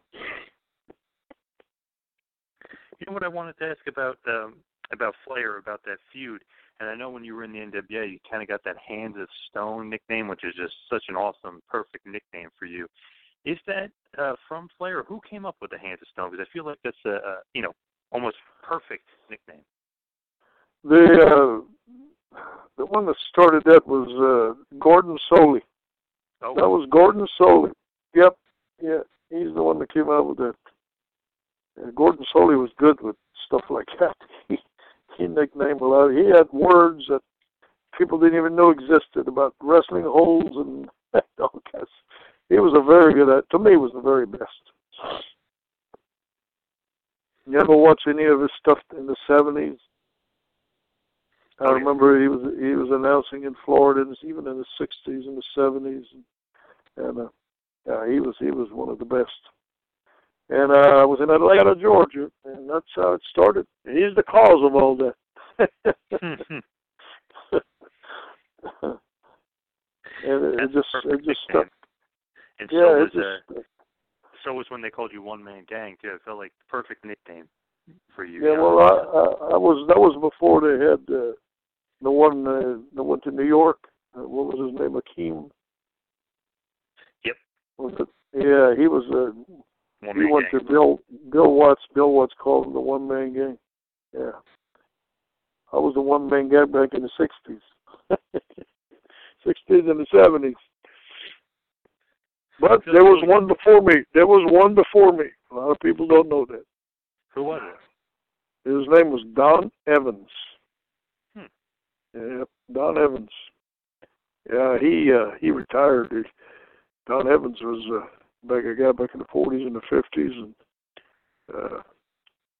Speaker 14: You know what I wanted to ask about um, about Flair about that feud, and I know when you were in the NWA, you kind of got that Hands of Stone nickname, which is just such an awesome, perfect nickname for you. Is that uh, from Flair? Who came up with the Hands of Stone? Because I feel like that's a, a you know almost perfect nickname.
Speaker 16: The uh, the one that started that was uh, Gordon Solie.
Speaker 14: Oh.
Speaker 16: That was Gordon Solie. Yep, yeah, he's the one that came out with that. Uh, Gordon Solie was good with stuff like that. (laughs) He he nicknamed a lot. He had words that people didn't even know existed about wrestling holds and (laughs) all kinds. He was a very good. uh, To me, he was the very best. You ever watch any of his stuff in the seventies? I remember he was he was announcing in Florida, and even in the '60s and the '70s, and, and uh, yeah, he was he was one of the best. And uh, I was in Atlanta, Georgia, and that's how it started. He's the cause of all that. (laughs) and it, it just it just stuck.
Speaker 14: And
Speaker 16: Yeah,
Speaker 14: so was
Speaker 16: just,
Speaker 14: uh, so was when they called you One Man Gang too. It felt like the perfect nickname for you.
Speaker 16: yeah. Well, I, I I was that was before they had uh, the one uh, that went to New York. Uh, what was his name? Akeem.
Speaker 14: Yep.
Speaker 16: Was it? Yeah, he was uh,
Speaker 14: One
Speaker 16: he went
Speaker 14: Gang.
Speaker 16: to Bill Bill Watts. Bill Watts called him the one man gang. Yeah. I was the one man gang back in the sixties. (laughs) Sixties and the seventies. But there was one before me. There was one before me. A lot of people don't know that.
Speaker 14: Who was it?
Speaker 16: His name was Don Evans.
Speaker 14: Hmm.
Speaker 16: Yeah, Don Evans. Yeah, he uh he retired. He, Don Evans was uh back a guy back in the forties and the fifties and uh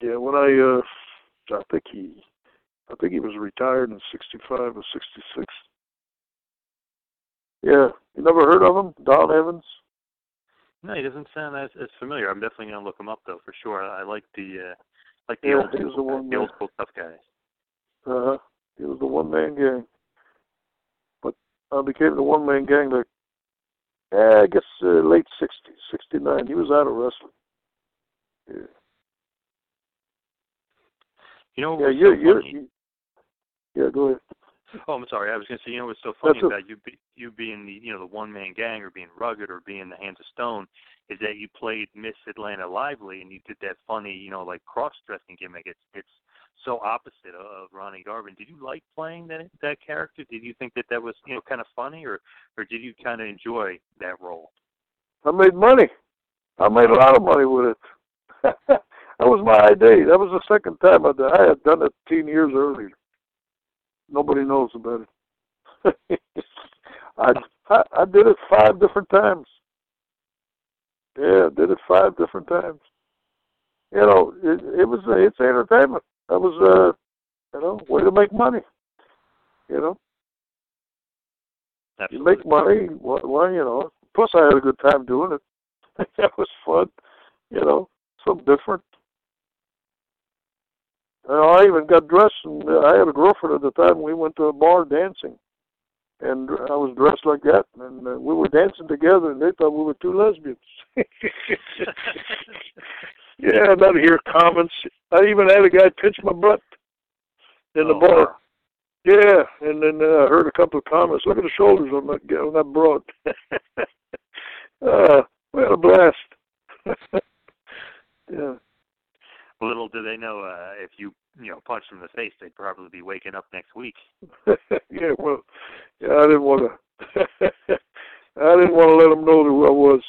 Speaker 16: yeah, when I uh I think he I think he was retired in sixty five or sixty six. Yeah. You never heard of him? Don Evans?
Speaker 14: No, he doesn't sound as, as familiar. I'm definitely gonna look him up though for sure. I like the uh, like the
Speaker 16: Yeah,
Speaker 14: old
Speaker 16: was the
Speaker 14: school,
Speaker 16: one
Speaker 14: the old school tough guys.
Speaker 16: Uh huh. He was the one man gang. But I became the one man gang like I guess uh, late sixties, sixty nine. He was out of wrestling. Yeah.
Speaker 14: You know
Speaker 16: Yeah,
Speaker 14: was
Speaker 16: you
Speaker 14: so
Speaker 16: you
Speaker 14: funny?
Speaker 16: you yeah, go ahead.
Speaker 14: Oh, I'm sorry. I was going to say, you know what's so funny
Speaker 16: That's
Speaker 14: about you be, you being the you know the one man gang or being rugged or being the Hands of Stone is that you played Miss Atlanta Lively and you did that funny you know like cross dressing gimmick. It's it's so opposite of, Ronnie Garvin. Did you like playing that that character? Did you think that that was you know kind of funny or or did you kind of enjoy that role?
Speaker 16: I made money. I made a lot of money with it. (laughs) that was my idea. That was the second time I did. I had done it ten years earlier. Nobody knows about it. (laughs) I, I I did it five different times. Yeah, I did it five different times. You know, it, it was it's entertainment. That was uh, you know, way to make money. You know, you make money. Why, why you know? Plus, I had a good time doing it. (laughs) that was fun. You know, something different. And I even got dressed, and uh, I had a girlfriend at the time. We went to a bar dancing, and I was dressed like that, and uh, we were dancing together, and they thought we were two lesbians. (laughs) (laughs) yeah, I'd hear comments. I even had a guy pinch my butt in the
Speaker 14: Oh,
Speaker 16: bar.
Speaker 14: wow.
Speaker 16: Yeah, and then uh, I heard a couple of comments. Look at the shoulders on that guy- on that broad. (laughs) uh, we had a blast. (laughs) yeah.
Speaker 14: Little do they know uh, if you you know punched them in the face, they'd probably be waking up next week. (laughs)
Speaker 16: yeah, well, yeah, I didn't want to. I didn't want to let them know who I was.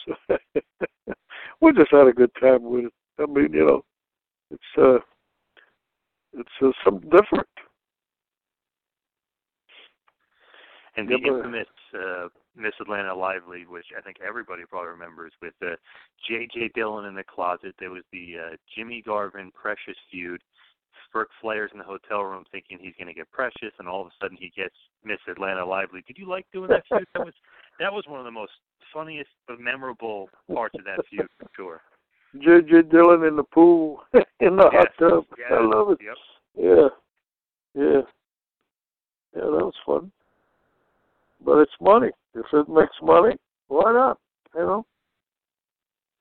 Speaker 16: we just had a good time with it. I mean, you know, it's uh, it's uh, something different.
Speaker 14: And the
Speaker 16: but-
Speaker 14: infamous uh, Miss Atlanta Lively, which I think everybody probably remembers, with uh, J.J. Dillon in the closet. There was the uh, Jimmy Garvin Precious feud. Burke Flair's in the hotel room thinking he's going to get Precious, and all of a sudden he gets Miss Atlanta Lively. Did you like doing that feud? That was that was one of the most funniest but memorable parts of that feud for sure.
Speaker 16: J.J. Dillon in the pool (laughs) in the hot tub.
Speaker 14: yes,
Speaker 16: I love it.
Speaker 14: Yep.
Speaker 16: Yeah, yeah, yeah. That was fun. But it's money. If it makes money, why not? You know.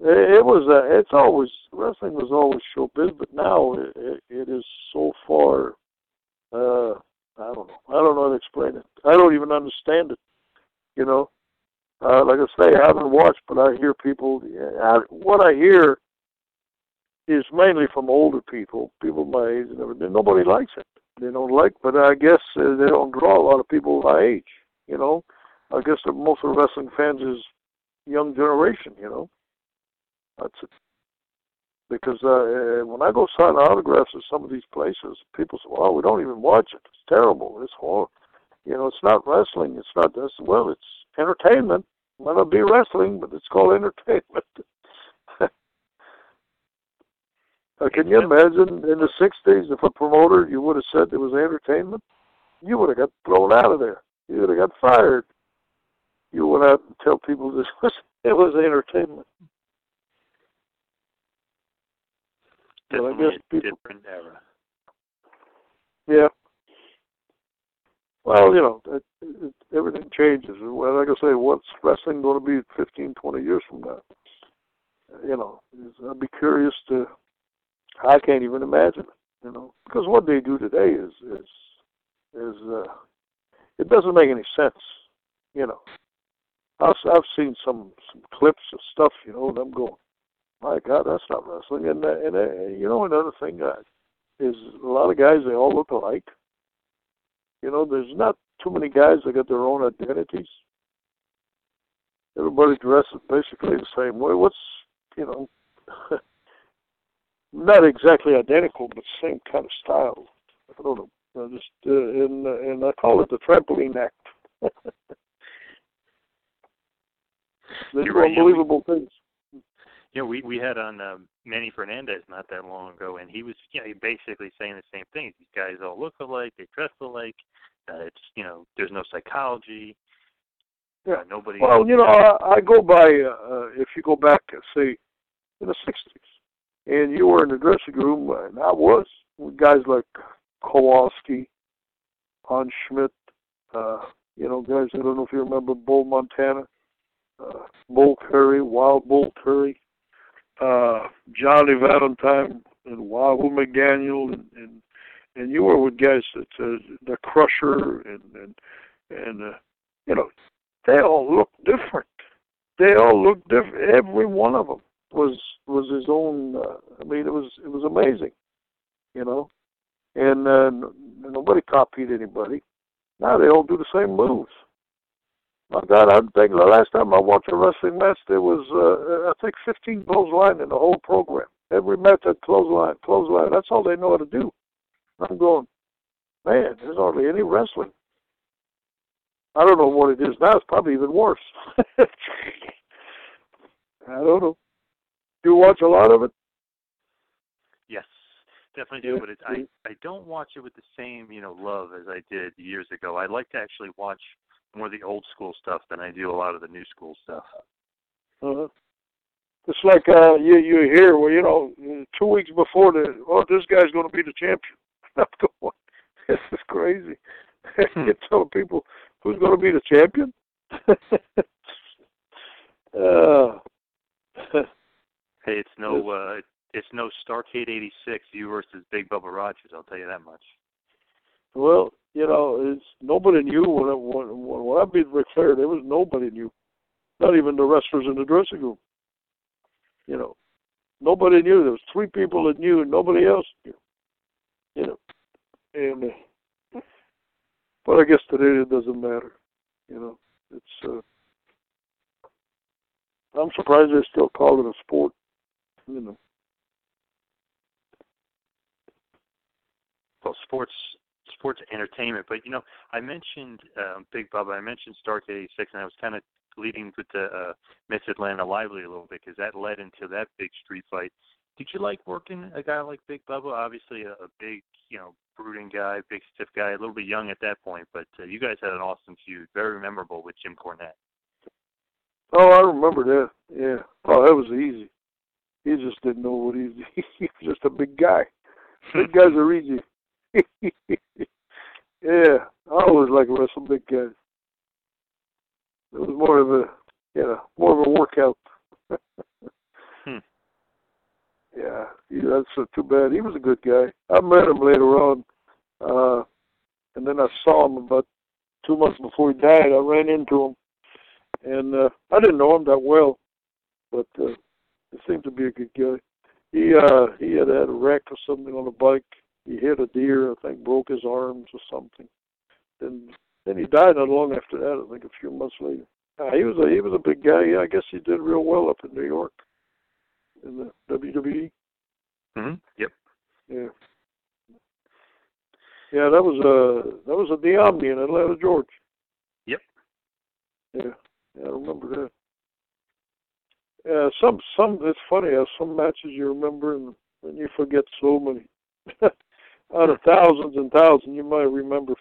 Speaker 16: It, it was. Uh, it's always wrestling was always showbiz, but now it, it, it is so far. Uh, I don't know. I don't know how to explain it. I don't even understand it. You know. Uh, like I say, I haven't watched, but I hear people. I, what I hear is mainly from older people, people my age and everything. Nobody likes it. They don't like, but I guess uh, they don't draw a lot of people my age. You know, I guess that most of the wrestling fans is young generation. You know, that's it. Because uh, uh, when I go sign autographs at some of these places, people say, "Well, we don't even watch it. It's terrible. It's horrible." You know, it's not wrestling. It's not this. Well, it's entertainment. Might not be wrestling, but it's called (laughs) entertainment. Uh, can you imagine in the '60s if a promoter you would have said it was entertainment, you would have got thrown out of there. You would have got fired. You went out and tell people (laughs) this was it was entertainment. Well, I guess
Speaker 14: a
Speaker 16: people,
Speaker 14: different era.
Speaker 16: yeah. well, you know, it, it, everything changes. Well, like I say, what's wrestling going to be 15, 20 years from now? You know, I'd be curious to. I can't even imagine. You know, because what they do today is is is uh, it doesn't make any sense. You know, I've I've seen some some clips of stuff. You know, and I'm going, my God, that's not wrestling. And uh, and uh, you know another thing uh, is a lot of guys they all look alike. You know, there's not too many guys that got their own identities. Everybody dresses basically the same way. What's you know, (laughs) not exactly identical, but same kind of style. I don't know. I just uh, and uh, and I call it the trampoline act. (laughs) There's
Speaker 14: You're right, yeah,
Speaker 16: unbelievable things.
Speaker 14: Know, we we had on um, Manny Fernandez not that long ago, and he was you know basically saying the same thing. These guys all look alike, they dress alike. Uh, it's you know, there's no psychology.
Speaker 16: Yeah.
Speaker 14: Uh, nobody.
Speaker 16: Well, you know, I, I go by. Uh, if you go back, uh, say, in the '60s, and you were in the dressing room, and I was with guys like Kowalski, Hans Schmidt. Uh, you know, guys. I don't know if you remember Bull Montana, uh, Bull Curry, Wild Bull Curry, uh, Johnny Valentine, and Wahoo McDaniel, and, and and you were with guys that uh, the Crusher, and and and uh, you know, they all look different. They all look different. Every one of them was was his own. Uh, I mean, it was it was amazing, you know, and uh, nobody copied anybody. Now they all do the same moves. My God, I think the last time I watched a wrestling match, there was uh, I think 15 clothesline in the whole program. Every match had clothesline, clothesline. That's all they know how to do. I'm going, man. There's hardly any wrestling. I don't know what it is now. It's probably even worse. (laughs) I don't know. Do you watch a lot of it?
Speaker 14: Yes, definitely do. But it, I I don't watch it with the same you know love as I did years ago. I like to actually watch more of the old school stuff than I do a lot of the new school stuff.
Speaker 16: Uh-huh. It's like uh, you you hear well, you know, two weeks before the oh, this guy's going to be the champion. (laughs) I'm going, (laughs) this is crazy. (laughs) you tell people who's going to be the champion. uh,
Speaker 14: Hey, it's no uh it's no Starcade '86 you versus Big Bubba Rogers. I'll tell you that much.
Speaker 16: well, you know, it's nobody knew when I, when, when I beat Ric Flair. There was nobody knew, not even the wrestlers in the dressing room. You know, nobody knew. There was three people that knew, and nobody else knew. You know, and uh, but I guess today it doesn't matter. You know, it's. uh I'm surprised they still call it a sport. You know.
Speaker 14: well, sports sports entertainment. But you know, I mentioned um, Big Bubba. I mentioned Starcade '86, and I was kind of leading with the uh, Miss Atlanta Lively a little bit because that led into that big street fight. Did you like working a guy like Big Bubba? Obviously, a, a big, you know, brooding guy, big stiff guy, a little bit young at that point. But uh, you guys had an awesome feud, very memorable with Jim Cornette.
Speaker 16: Oh, I remember that. Yeah. Oh, that was easy. He just didn't know what he's. (laughs) He's just a big guy. Big guys are easy. (laughs) yeah, I always like wrestle big guys. It was more of a, you know, more of a workout.
Speaker 14: Hmm. (laughs)
Speaker 16: Yeah, he, that's uh, too bad. He was a good guy. I met him later on, uh, and then I saw him about two months before he died. I ran into him, and uh, I didn't know him that well, but uh, he seemed to be a good guy. He uh, he had had a wreck or something on a bike. He hit a deer, I think, broke his arms or something. Then then he died not long after that. I think a few months later. Uh, he was a he was a big guy. Yeah, I guess he did real well up in New York in the WWE.
Speaker 14: Mm-hmm. Yep.
Speaker 16: Yeah. Yeah, that was uh that was at the Omni in Atlanta, Georgia.
Speaker 14: Yep.
Speaker 16: Yeah, yeah, I remember that. Yeah, some some it's funny how some matches you remember and and you forget so many. (laughs) Out of thousands and thousands, you might remember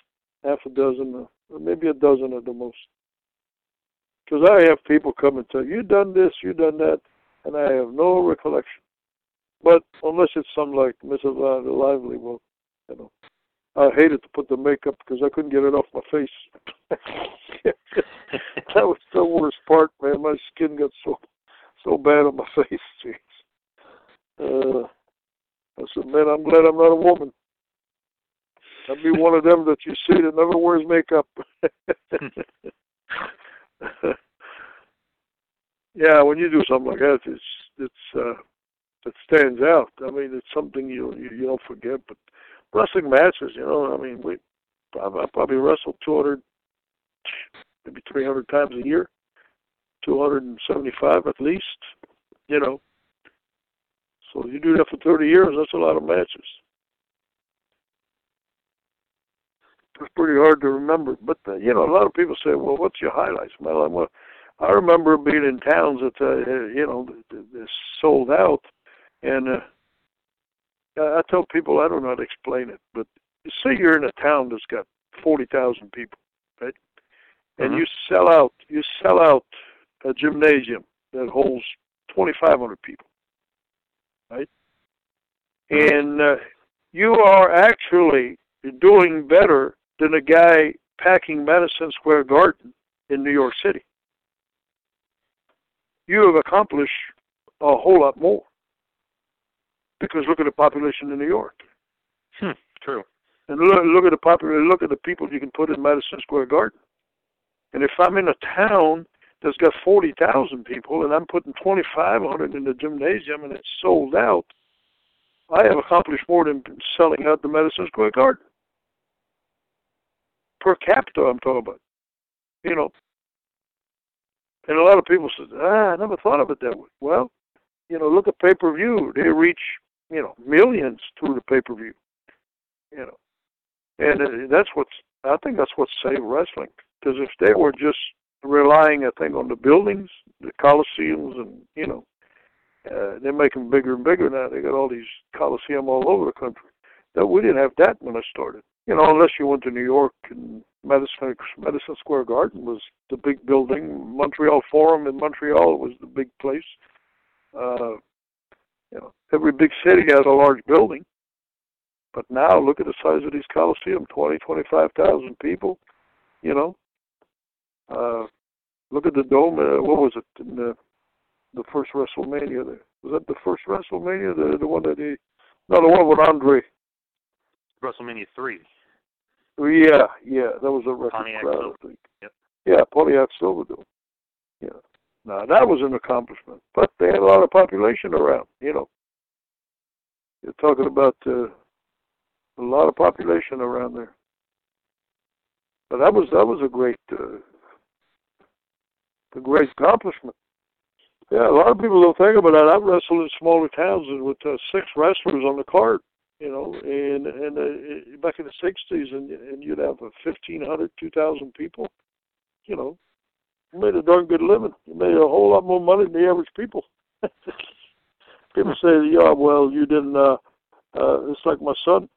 Speaker 16: half a dozen, or maybe a dozen at the most. Because I have people come and tell you, done this, you done that, and I have no recollection. But unless it's something like Mrs. Lively, well, you know, I hated to put the makeup because I couldn't get it off my face. (laughs) that was the worst part, man. My skin got so so bad on my (laughs) face. Uh, I said, man, I'm glad I'm not a woman. I'd be one of them that you see that never wears makeup. (laughs) yeah, when you do something like that, it's it's uh, it stands out. I mean, it's something you you, you don't forget. But wrestling matches, you know, I mean, we I, I probably wrestled 200, maybe 300 times a year, 275 at least. You know, so you do that for 30 years. That's a lot of matches. It's pretty hard to remember. But uh, you know, a lot of people say, "Well, what's your highlights?" Well, I'm, uh, I remember being in towns that uh, you know they sold out, and uh, I tell people I don't know how to explain it, but say you're in a town that's got forty thousand people, right? And
Speaker 14: Mhm.
Speaker 16: you sell out, you sell out a gymnasium that holds twenty five hundred people, right? And uh, you are actually doing better than a guy packing Madison Square Garden in New York City. You have accomplished a whole lot more. Because look at the population in New York.
Speaker 14: Hmm, true.
Speaker 16: And look, look at the popular, look at the people you can put in Madison Square Garden. And if I'm in a town that's got forty thousand people, and I'm putting twenty five hundred in the gymnasium, and it's sold out, I have accomplished more than selling out the Madison Square Garden per capita. I'm talking about, you know. And a lot of people said, "Ah, I never thought of it that way." Well, you know, look at pay per view. They reach, you know, millions through the pay per view. You know, and uh, that's what's. I think that's what saved wrestling. Because if they were just relying, I think, on the buildings, the coliseums, and you know, uh, they make them bigger and bigger now. They got all these coliseum all over the country. That we didn't have that when I started. You know, unless you went to New York and Madison Madison Square Garden was the big building. Montreal Forum in Montreal was the big place. Uh, you know, every big city has a large building. But now look at the size of these coliseum, twenty, twenty-five thousand people. You know, uh, look at the dome. Uh, what was it in the the first WrestleMania? There was that the first WrestleMania, the the one that he, no, the one with Andre.
Speaker 14: WrestleMania three.
Speaker 16: Yeah, yeah, that was a record
Speaker 14: Pontiac
Speaker 16: crowd.
Speaker 14: Silver.
Speaker 16: I think.
Speaker 14: Yep.
Speaker 16: Yeah, Pontiac Silverdome. Yeah. Now that was an accomplishment, but they had a lot of population around. You know, you're talking about uh, a lot of population around there. But that was that was a great, uh, a great accomplishment. Yeah, a lot of people don't think about that. I've wrestled in smaller towns with uh, six wrestlers on the card, you know, and and uh, back in the '60s, and and you'd have uh, 1,500, 2,000 people. You know, you made a darn good living. You made a whole lot more money than the average people. (laughs) people say, "Yeah, well, you didn't." uh uh It's like my son.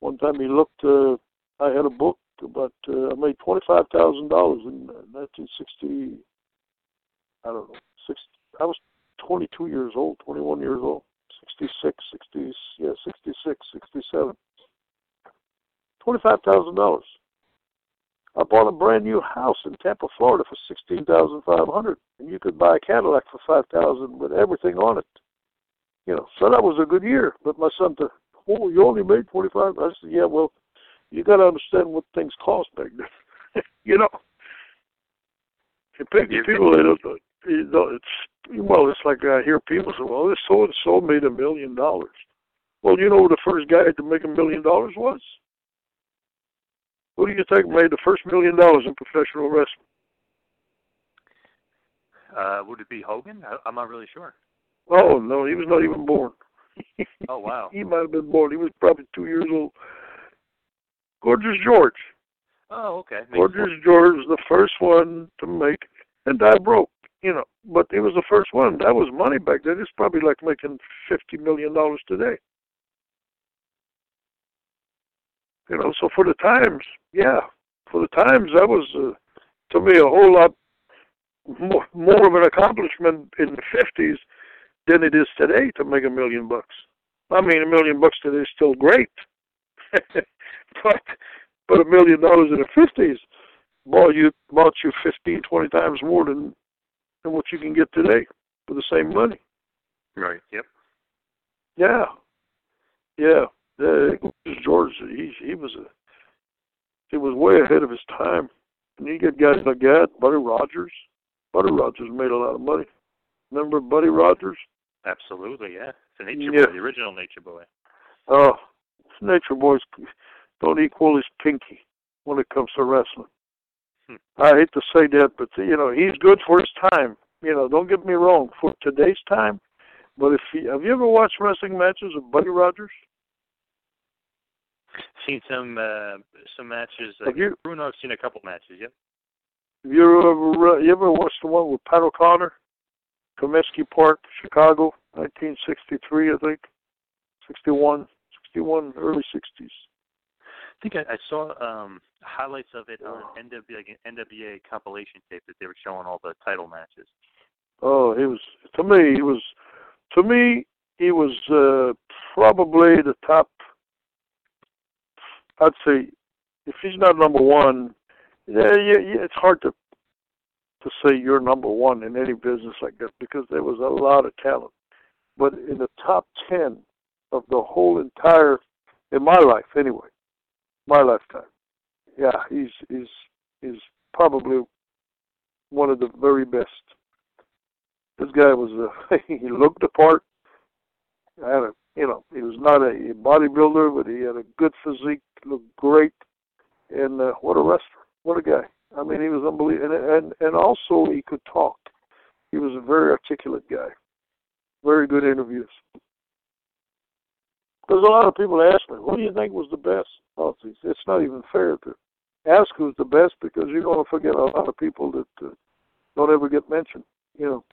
Speaker 16: One time he looked. uh I had a book about. uh I made twenty five thousand dollars in uh, 1960. I don't know. Six. I was 22 years old, 21 years old, 66, 60, yeah, 66, 67. Twenty-five thousand dollars. I bought a brand new house in Tampa, Florida, for sixteen thousand five hundred, and you could buy a Cadillac for five thousand with everything on it. You know, so that was a good year. But my son said, "Oh, you only made twenty-five." I said, "Yeah, well, you got to understand what things cost back then. (laughs) you know, you pay people they don't, you know, it's well, it's like I hear people say, "Well, this so and so made a million dollars." Well, you know who the first guy to make a million dollars was? Who do you think made the first million dollars in professional wrestling?
Speaker 14: Uh, would it be Hogan? I, I'm not really sure.
Speaker 16: Oh no, he was not even born.
Speaker 14: Oh wow. (laughs)
Speaker 16: he might have been born. He was probably two years old. Gorgeous George.
Speaker 14: Oh okay.
Speaker 16: Gorgeous George was the first one to make, and I broke. You know, but it was the first one. That was money back then. It's probably like making fifty million dollars today. You know, so for the times, yeah, for the times, that was uh, to me a whole lot more, more of an accomplishment in the fifties than it is today to make a million bucks. I mean, a million bucks today is still great, (laughs) but but a million dollars in the fifties bought you bought you fifteen, twenty times more than than what you can get today for the same money.
Speaker 14: Right. Yep.
Speaker 16: Yeah. Yeah. Uh, George, he he was a he was way ahead of his time. And you get guys like that, Buddy Rogers. Buddy Rogers made a lot of money. Remember Buddy Rogers?
Speaker 14: Absolutely, yeah. It's a nature
Speaker 16: Yeah.
Speaker 14: boy, the original nature boy.
Speaker 16: Oh, Nature Boys don't equal his pinky when it comes to wrestling. I hate to say that, but you know he's good for his time. You know, don't get me wrong, for today's time. But if he, have you ever watched wrestling matches of Buddy Rogers?
Speaker 14: Seen some uh some matches.
Speaker 16: Have
Speaker 14: Like
Speaker 16: you-
Speaker 14: Bruno, I've seen a couple matches. Yep.
Speaker 16: Have you ever you ever watched the one with Pat O'Connor, Comiskey Park, Chicago, 1963, I think, 61, 61, early 60s.
Speaker 14: I think I, I saw um highlights of it on NWA like an NWA compilation tape that they were showing all the title matches.
Speaker 16: Oh, he was to me. He was to me. He was uh, probably the top. I'd say if he's not number one, yeah, yeah, yeah, it's hard to to say you're number one in any business like that because there was a lot of talent. But in the top ten of the whole entire in my life anyway, my lifetime, yeah, he's he's he's probably one of the very best. This guy was a (laughs) he looked the part. Had a you know he was not a bodybuilder, but he had a good physique, looked great, and uh, what a wrestler, what a guy. I mean, he was unbelievable, and and and also he could talk. He was a very articulate guy, very good interviews. There's a lot of people ask me, "What do you think was the best?" It's, it's not even fair to ask who's the best because you're going to forget a lot of people that uh, don't ever get mentioned. You know.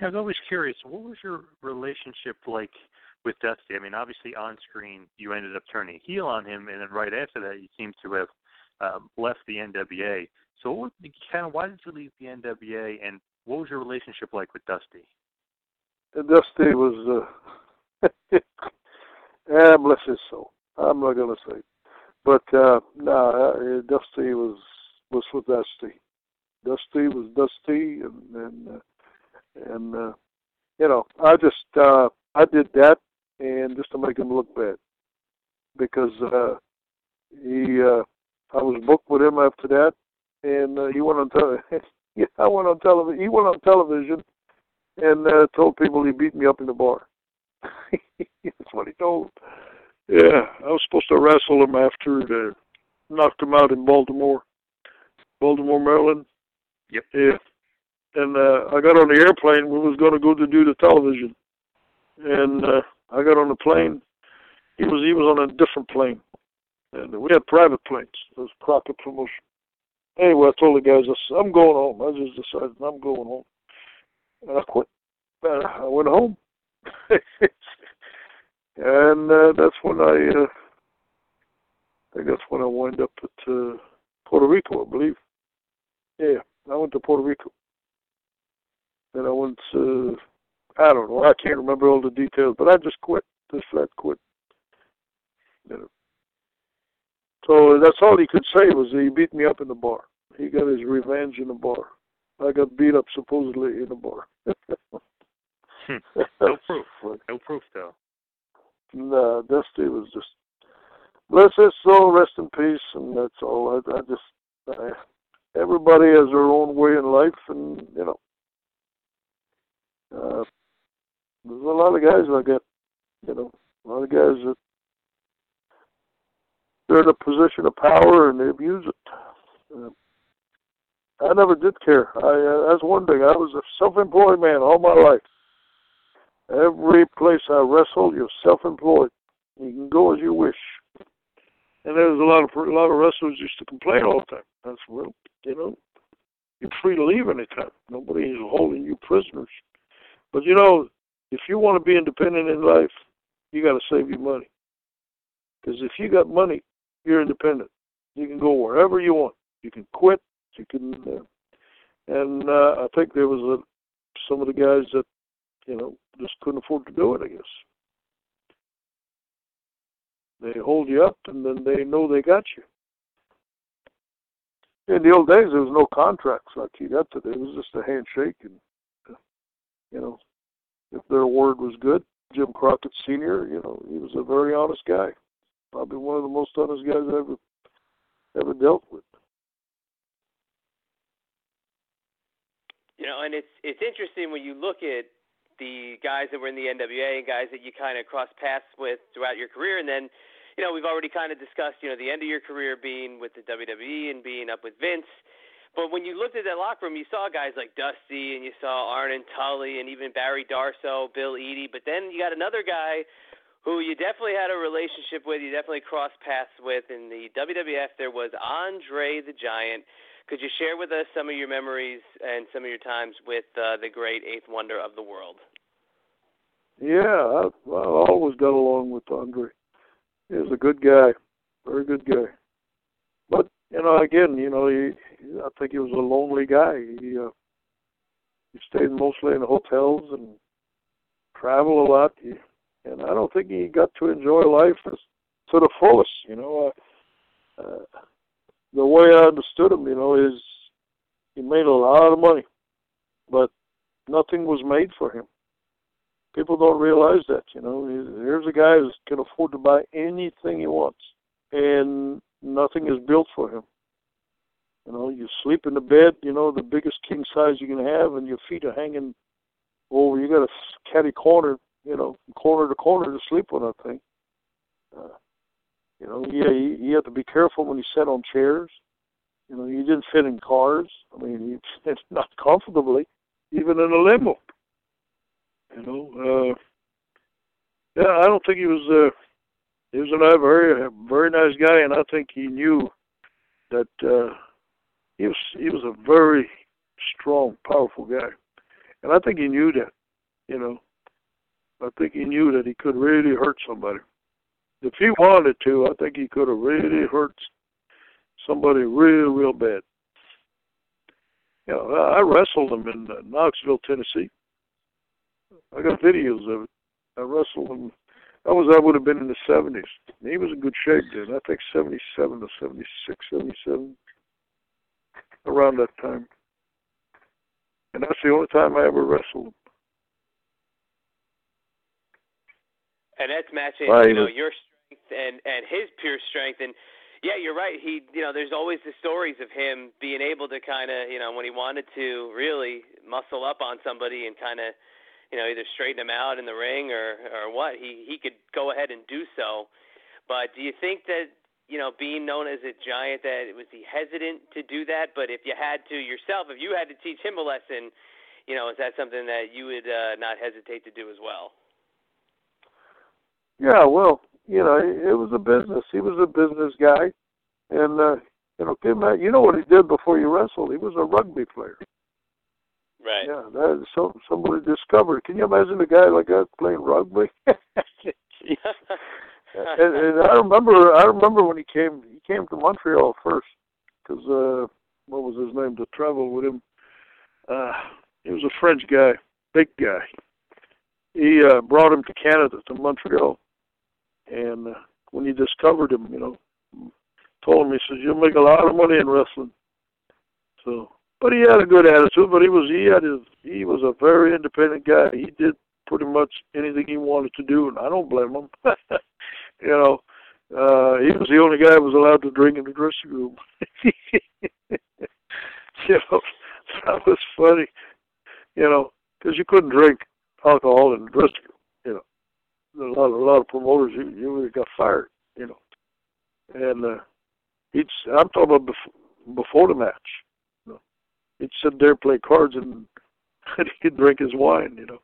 Speaker 14: Yeah, I was always curious. What was your relationship like with Dusty? I mean, obviously on screen you ended up turning heel on him, and then right after that you seem to have um, left the NWA. So, what, was- kind of, why did you leave the NWA, and what was your relationship like with Dusty?
Speaker 16: Dusty was, uh, (laughs) yeah, bless his soul. I'm not gonna say, but uh, no, uh, Dusty was was with Dusty. Dusty was Dusty, and and uh, and uh, you know, I just uh, I did that, and just to make him look bad, because uh, he uh, I was booked with him after that, and uh, he went on te- yeah, (laughs) I went on television. He went on television and uh, told people he beat me up in the bar. That's what he told. Yeah, I was supposed to wrestle him after uh, knocked him out in Baltimore, Baltimore, Maryland.
Speaker 14: Yep.
Speaker 16: Yeah. And uh, I got on the airplane. We was going to go to do the television, and uh, I got on the plane. He was he was on a different plane, and we had private planes. It was Crockett promotion. Anyway, I told the guys, I said, I'm going home. I just decided I'm going home, and I quit. Uh, I went home, (laughs) and uh, that's when I. Uh, I that's when I wind up at uh, Puerto Rico, I believe. Yeah, I went to Puerto Rico. Then I went to, I don't know, I can't remember all the details, but I just quit, just flat quit. You know. So that's all he could say was he beat me up in the bar. He got his revenge in the bar. I got beat up supposedly in the bar. (laughs) (laughs)
Speaker 14: no proof. No proof, though.
Speaker 16: Nah, Dusty was just bless his soul, rest in peace, and that's all. I, I just I, everybody has their own way in life, and you know, uh, there's a lot of guys like that. You know, a lot of guys that they're in a position of power and they abuse it. Uh, I never did care. I uh, that's one thing. I was a self-employed man all my life. Every place I wrestled, you're self-employed. You can go as you wish. And there's a lot of a lot of wrestlers used to complain all the time. That's well, you know, you're free to leave anytime. Nobody is holding you prisoners. But you know, if you want to be independent in life, you got to save your money. Because if you got money, you're independent. You can go wherever you want. You can quit. You can, uh, and uh, I think there was a, some of the guys that, you know, just couldn't afford to do it. I guess. They hold you up, and then they know they got you. In the old days, there was no contracts like you got today. It was just a handshake, and you know, if their word was good, Jim Crockett Senior, you know, he was a very honest guy. Probably one of the most honest guys I ever ever dealt with.
Speaker 15: You know, and it's it's interesting when you look at the guys that were in the NWA and guys that you kind of cross paths with throughout your career, and then you know, we've already kind of discussed, you know, the end of your career being with the WWE and being up with Vince. But when you looked at that locker room, you saw guys like Dusty and you saw Arn and Tully and even Barry Darsow, Bill Eadie. But then you got another guy who you definitely had a relationship with, you definitely crossed paths with. In the WWF, there was Andre the Giant. Could you share with us some of your memories and some of your times with uh, the great Eighth Wonder of the world?
Speaker 16: Yeah, I, I always got along with Andre he was a good guy, very good guy. But you know, again, you know, he, I think he was a lonely guy. He uh, he stayed mostly in hotels and traveled a lot. He, and I don't think he got to enjoy life as, to the fullest. You know, uh, uh, the way I understood him, you know, is he made a lot of money, but nothing was made for him people don't realize that. You know, here's a guy who can afford to buy anything he wants, and nothing is built for him. You know, you sleep in the bed, you know, the biggest king size you can have, and your feet are hanging over. You got a caddy corner, you know, corner to corner to sleep on that thing. Uh, you know, yeah, you, you have to be careful when you sit on chairs. You know, you didn't fit in cars. I mean, you (laughs) fit not comfortably, even in a limo. You know, uh, yeah, I don't think he was. Uh, he was a very, very nice guy, and I think he knew that uh, he was. He was a very strong, powerful guy, and I think he knew that. You know, I think he knew that he could really hurt somebody. If he wanted to, I think he could have really hurt somebody real, real bad. You know, I wrestled him in uh, Knoxville, Tennessee. I got videos of it. I wrestled him. That was I would have been in the seventies. He was in good shape then. I think seventy seven to seventy six, seventy seven. Around that time. And that's the only time I ever wrestled him.
Speaker 15: And that's matching, right. you know, your strength and and his pure strength. And yeah, you're right. He, you know, there's always the stories of him being able to kind of, you know, when he wanted to really muscle up on somebody and kind of you know, either straighten him out in the ring or or what. He he could go ahead and do so. But do you think that you know, being known as a giant, that was he hesitant to do that? But if you had to yourself, if you had to teach him a lesson, you know, is that something that you would uh, not hesitate to do as well?
Speaker 16: Yeah, well, you know, it was a business. He was a business guy, and uh, you know, you know what he did before he wrestled? He was a rugby player.
Speaker 15: Right.
Speaker 16: Yeah, that is some somebody discovered. Can you imagine a guy like that playing rugby? (laughs) and, and I remember, I remember when he came, he came to Montreal first because uh, what was his name to travel with him? Uh, he was a French guy, big guy. He uh, brought him to Canada to Montreal, and when he discovered him, you know, told him he says you'll make a lot of money in wrestling. So but he had a good attitude. But he was he had his he was a very independent guy. He did pretty much anything he wanted to do, and I don't blame him. (laughs) you know, uh, he was the only guy who was allowed to drink in the dressing room. (laughs) you know, that was funny. You know, because you couldn't drink alcohol in the dressing room. You know, a lot a lot of promoters you you got fired. You know, and uh, he'd I'm talking about before, before the match he'd sit there play cards and, and (laughs) he'd drink his wine. You know,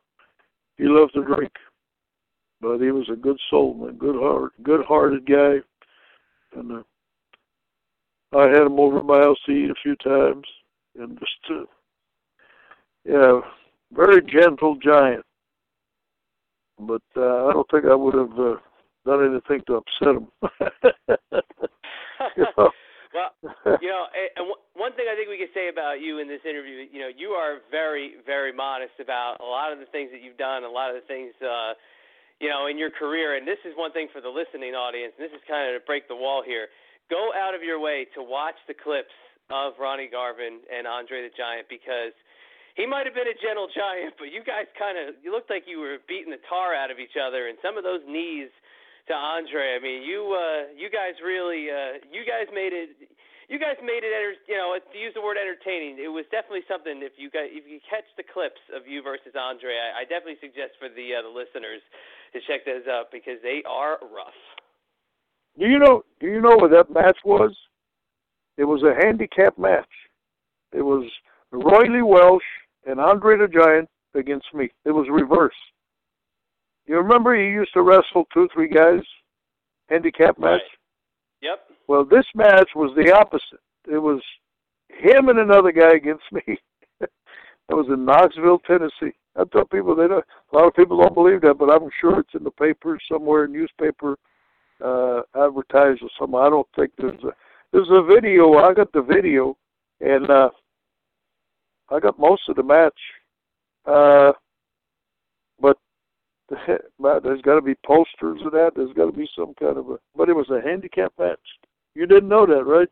Speaker 16: he loved to drink, but he was a good soul, man, good heart, good-hearted guy, and uh, I had him over at my house to eat a few times, and just uh, yeah, very gentle giant. But uh, I don't think I would have uh, done anything to upset him. (laughs) you (laughs) know?
Speaker 15: Well, you know, and one thing I think we can say about you in this interview, you know, you are very, very modest about a lot of the things that you've done, a lot of the things, uh, you know, in your career, and this is one thing for the listening audience, and this is kind of to break the wall here. Go out of your way to watch the clips of Ronnie Garvin and Andre the Giant because he might have been a gentle giant, but you guys kind of you looked like you were beating the tar out of each other, and some of those knees to Andre. I mean, you uh, you guys really uh, you guys made it. You guys made it, enter, you know, to use the word entertaining. It was definitely something. If you got, if you catch the clips of you versus Andre, I, I definitely suggest for the uh, the listeners to check those out because they are rough.
Speaker 16: Do you know? Do you know what that match was? It was a handicap match. It was Roy Lee Welch and Andre the Giant against me. It was reverse. You remember he used to wrestle two, three guys, handicap match.
Speaker 15: Yep.
Speaker 16: Well, this match was the opposite. It was him and another guy against me. (laughs) that was in Knoxville, Tennessee. I tell people they don't. A lot of people don't believe that, but I'm sure it's in the paper somewhere, newspaper, uh, advertised or something. I don't think there's a there's a video. I got the video, and uh, I got most of the match. Uh, but the, there's got to be posters of that. There's got to be some kind of a. But it was a handicap match. You didn't know that, right?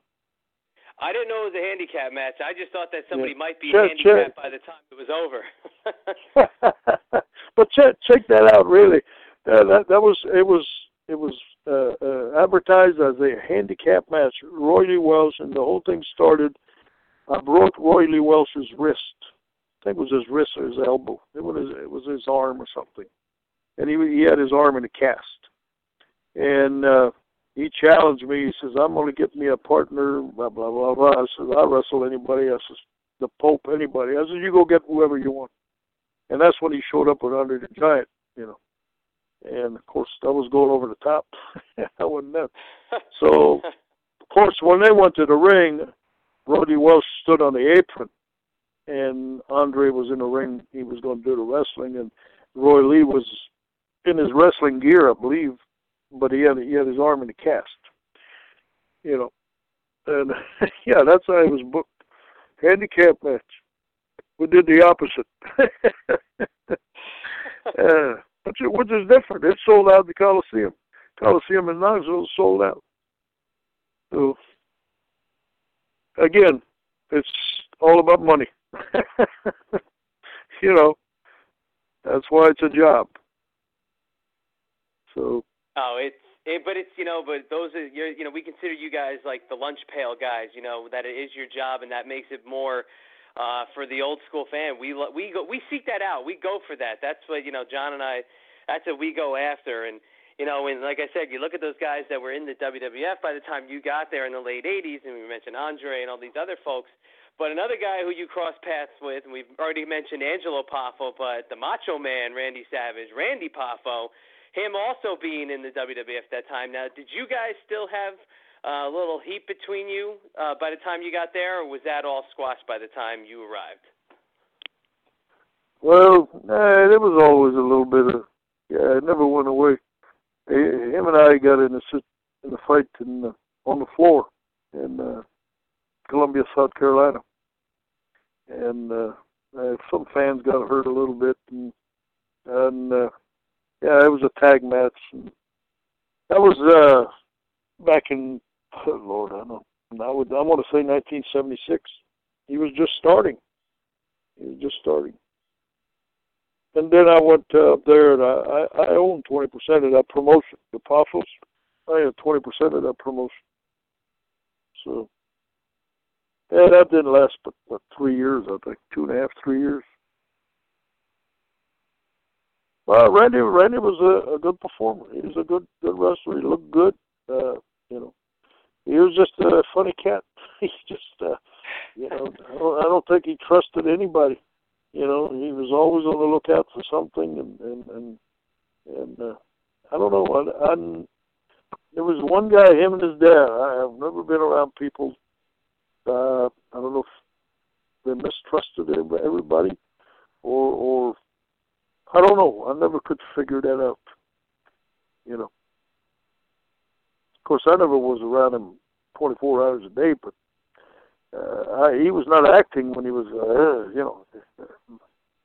Speaker 15: I didn't know it was a handicap match. I just thought that somebody
Speaker 16: Yeah.
Speaker 15: might be
Speaker 16: Check-
Speaker 15: handicapped
Speaker 16: check.
Speaker 15: by the time it was over. (laughs)
Speaker 16: but check check that out. Really, uh, that that was it was it was uh, uh, advertised as a handicap match. Roy Lee Welch and the whole thing started. I broke Roy Lee Welch's wrist. I think it was his wrist or his elbow. It was his, it was his arm or something, and he he had his arm in a cast. And uh, he challenged me. He says, "I'm going to get me a partner." Blah blah blah blah. I said, "I wrestle anybody." I says, "The Pope, anybody." I said, "You go get whoever you want." And that's when he showed up with Andre the Giant, you know. And of course, I was going over the top. (laughs) I wasn't there. So, of course, when they went to the ring, Roddy Welch stood on the apron, and Andre was in the ring. He was going to do the wrestling, and Roy Lee was in his wrestling gear, I believe, but he had he had his arm in a cast. You know, and (laughs) yeah, that's how it was booked. Handicap match. We did the opposite. (laughs) uh, which, is- which is different. It sold out the Coliseum. Coliseum in Knoxville sold out. So, again, it's all about money. (laughs) you know, that's why it's a job. So,
Speaker 15: Oh, it's it, but it's you know, but those are you're, you know we consider you guys like the lunch pail guys. You know that it is your job, and that makes it more uh, for the old school fan. We we go we seek that out. We go for that. That's what you know. John and I. That's what we go after. And you know, and like I said, you look at those guys that were in the WWF by the time you got there in the late '80s, and we mentioned Andre and all these other folks. But another guy who you cross paths with, and we've already mentioned Angelo Poffo, but the Macho Man, Randy Savage, Randy Poffo, him also being in the WWF that time. Now, did you guys still have a little heat between you uh, by the time you got there, or was that all squashed by the time you arrived?
Speaker 16: well, uh, there was always a little bit of, yeah, it never went away. Him and I got in a in a fight in on the floor in uh, Columbia, South Carolina, and uh, uh, some fans got hurt a little bit, and and uh, yeah, it was a tag match. And that was uh, back in oh Lord, I don't know. I would I want to say 1976. He was just starting. He was just starting. And then I went uh, up there and I, I, I owned 20% of that promotion. The Poffos, I had 20% of that promotion. So, yeah, that didn't last but, but three years, I think. Two and a half, three years. Well, Randy, Randy was a, a good performer. He was a good, good wrestler. He looked good. Uh, you know, he was just a funny cat. (laughs) He just, uh, you know, I don't, I don't think he trusted anybody. You know, he was always on the lookout for something, and and and, and uh, I don't know. I, I there was one guy, him and his dad. I have never been around people. Uh, I don't know if they mistrusted everybody, or or I don't know. I never could figure that out. You know. Of course, I never was around him 24 hours a day, but uh, I, he was not acting when he was, uh, you know, (laughs)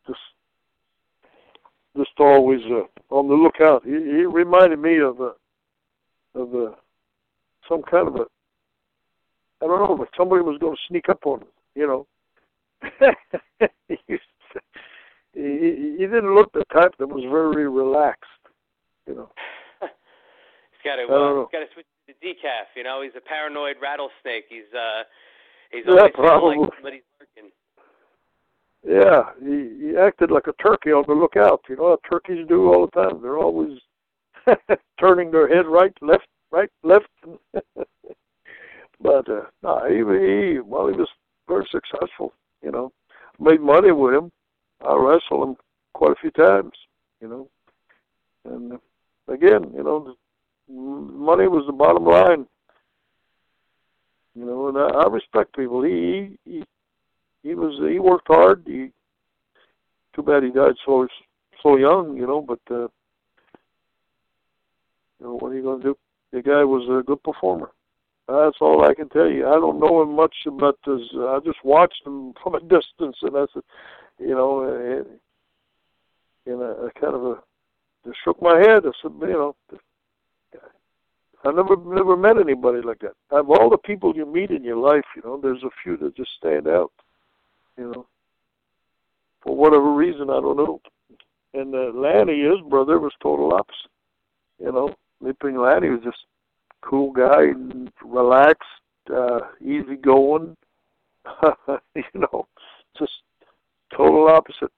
Speaker 16: just just always uh, on the lookout. He, he reminded me of a of a some kind of a I don't know, but somebody was going to sneak up on him. You know, (laughs) he, he, he didn't look the type that was very relaxed. You know. (laughs)
Speaker 15: he's got to uh, he's got to switch to decaf. You know, he's a paranoid rattlesnake. He's uh he's
Speaker 16: Yeah, probably.
Speaker 15: like somebody's.
Speaker 16: Yeah, he, he acted like a turkey on the lookout. You know how turkeys do all the time. They're always (laughs) turning their head right, left, right, left. (laughs) but uh, no, he, he well, he was very successful. You know, made money with him. I wrestled him quite a few times. You know, and uh, again, you know, the money was the bottom line. You know, and I, I respect people. He, he he was he worked hard. He too bad he died so so young, you know. But uh, you know what are you going to do? The guy was a good performer. That's all I can tell you. I don't know him much about this. I just watched him (laughs) from a distance, and I said, you know, and, and I, I kind of uh, just shook my head. I said, you know, I never never met anybody like that. Of all the people you meet in your life, you know, there's a few that just stand out. You know, for whatever reason, I don't know. And uh, Lanny, his brother, was total opposite. You know, Leaping Lanny was just cool guy, relaxed, uh, easy going. (laughs) you know, just total opposite.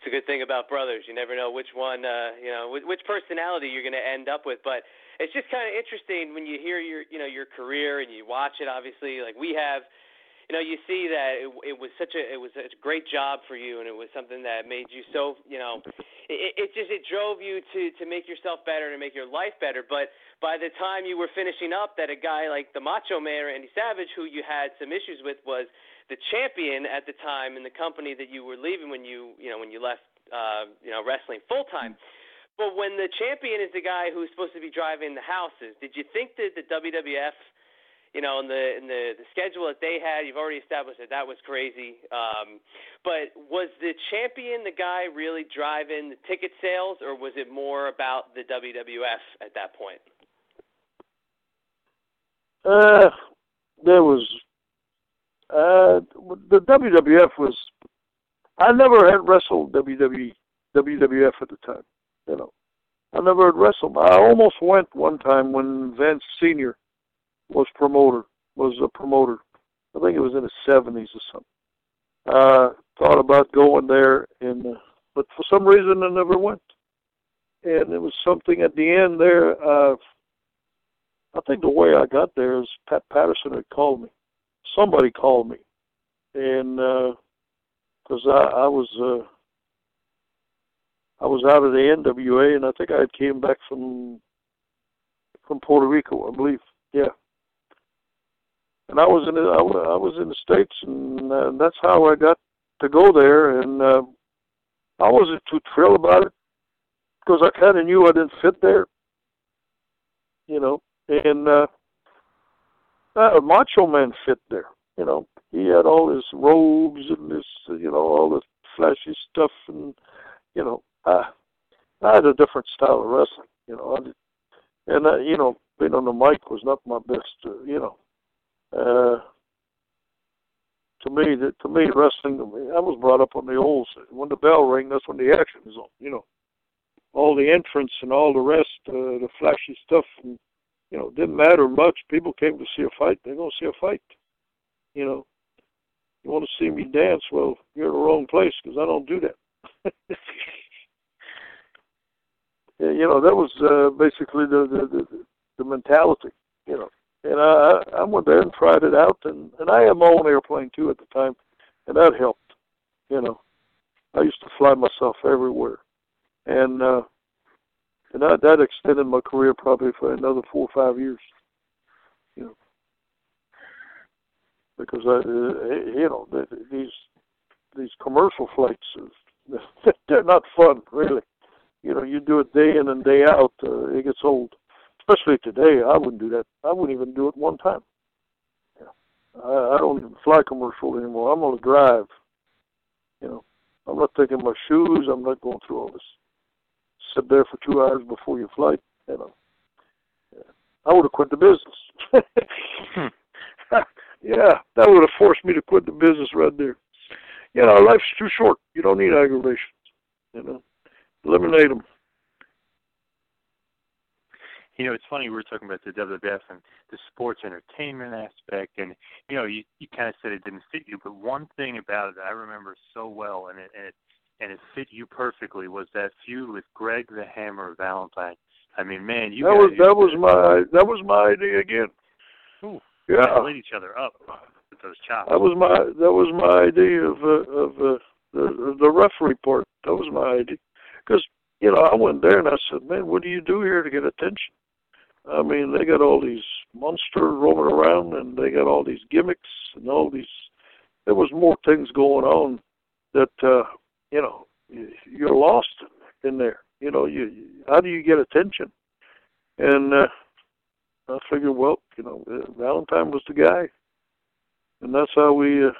Speaker 15: It's a good thing about brothers. You never know which one, uh, you know, which, personality you're going to end up with. But it's just kind of interesting when you hear your, you know, your career and you watch it. Obviously, like we have, you know, you see that it, it was such a, it was a great job for you, and it was something that made you so, you know, it, it just it drove you to to make yourself better and to make your life better. But by the time you were finishing up, that a guy like the Macho Man Randy Savage, who you had some issues with, was the champion at the time in the company that you were leaving when you you know when you left uh, you know wrestling full time. But when the champion is the guy who's supposed to be driving the houses, did you think that the WWF, you know, in the in the, the schedule that they had, you've already established that that was crazy. Um, but was the champion the guy really driving the ticket sales, or was it more about the WWF at that point?
Speaker 16: Uh, there was uh, the WWF was. I never had wrestled WWE, WWF at the time. You know, I never had wrestled. I almost went one time when Vince Senior was promoter. Was a promoter. I think it was in the seventies or something. Uh, thought about going there, and uh, but for some reason I never went. And it was something at the end there. Uh, I think the way I got there is Pat Patterson had called me. Somebody called me, and because I, I was uh, I was out of the NWA, and I think I had came back from from Puerto Rico, I believe. Yeah, and I was in the, I, I was in the states, and uh, that's how I got to go there. And uh, I wasn't too thrilled about it because I kind of knew I didn't fit there. You know, and uh, uh, Macho Man fit there. You know, he had all his robes and this, you know, all the flashy stuff, and you know, uh, I had a different style of wrestling. You know, I did, and uh, you know, being on the mic was not my best. Uh, you know, uh, to me, that to me, wrestling. I was brought up on the old. When the bell ring, that's when the action is on. You know, all the entrance and all the rest, uh, the flashy stuff, and you know, didn't matter much. People came to see a fight. They're going to see a fight. You know, you want to see me dance? Well, you're in the wrong place because I don't do that. (laughs) You know, that was uh, basically the, the the the mentality. You know, and I I went there and tried it out, and and I had my own airplane too at the time, and that helped. You know, I used to fly myself everywhere, and uh, and that that extended my career probably for another four or five years. You know, because I, uh, you know, th- th- these these commercial flights, (laughs) they're not fun, really. You know, you do it day in and day out, uh, it gets old. Especially today, I wouldn't do that. I wouldn't even do it one time. Yeah. I, I don't even fly commercial anymore. I'm on a drive. You know, I'm not taking my shoes. I'm not going through all this. Sit there for two hours before your flight. You know, I would have quit the business. (laughs) Hmm. yeah, that would have forced me to quit the business right there. You know, life's too short. You don't need aggravations. You know, eliminate them.
Speaker 14: You know, it's funny we were talking about the WWF and the sports entertainment aspect, and you know, you you kind of said it didn't fit you, but one thing about it that I remember so well, and it and it, and it fit you perfectly, was that feud with Greg the Hammer Valentine. I mean, man, you
Speaker 16: that was that was my that was my idea again.
Speaker 14: Ooh,
Speaker 16: Yeah.
Speaker 14: lit each other up with those chops.
Speaker 16: That was my that was my idea of uh, of uh, the the referee part. That was my idea because you know I went there and I said, man, what do you do here to get attention? I mean, they got all these monsters roaming around and they got all these gimmicks and all these. There was more things going on that uh, you know you- you're lost in there. You know, you how do you get attention? And uh, I figured, well, you know, uh, Valentine was the guy and that's how we uh,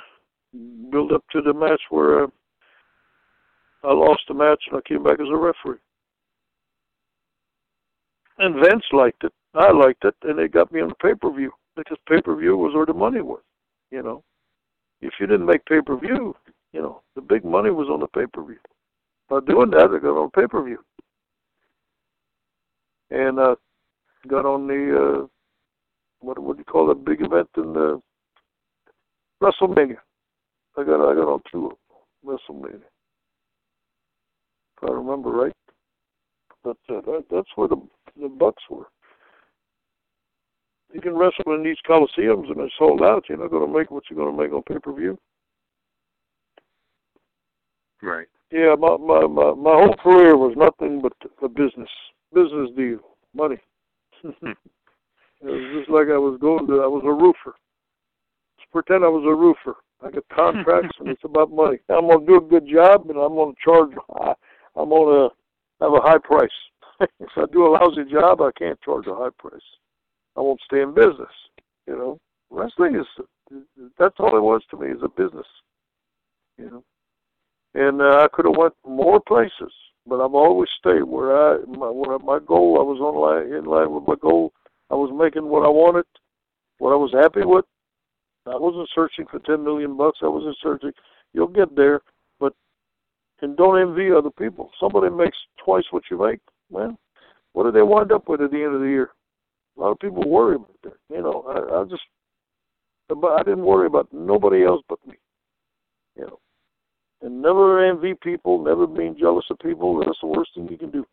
Speaker 16: built up to the match where uh, I lost the match and I came back as a referee. And Vince liked it. I liked it, and they got me on the pay per view because pay per view was where the money was. You know, if you didn't make pay per view, you know, the big money was on the pay per view. By doing that, I got on pay per view, and uh, got on the uh, what what do you call that big event in the WrestleMania. I got I got on two of them, WrestleMania. If I remember right. But uh, that, that's where the the bucks were. You can wrestle in these coliseums and they're sold out. You're not going to make what you're going to make on pay per view.
Speaker 14: Right.
Speaker 16: Yeah, my, my my my whole career was nothing but a business business deal, money. Hmm. (laughs) it was just like I was going to. I was a roofer. Just pretend I was a roofer. I get contracts and it's about money. I'm gonna do a good job and I'm gonna charge. high. (laughs) I'm gonna have a high price. (laughs) if I do a lousy job, I can't charge a high price. I won't stay in business. You know, wrestling is that's all it was to me is a business. You know, and uh, I could have went more places, but I've always stayed where I my where my goal. I was on line in line with my goal. I was making what I wanted, what I was happy with. I wasn't searching for ten million bucks. I wasn't searching. You'll get there, but and don't envy other people. Somebody makes twice what you make, man. What do they wind up with at the end of the year? A lot of people worry about that. You know, I, I just, but I didn't worry about nobody else but me. You know, and never envy people, never being jealous of people. That's the worst thing you can do.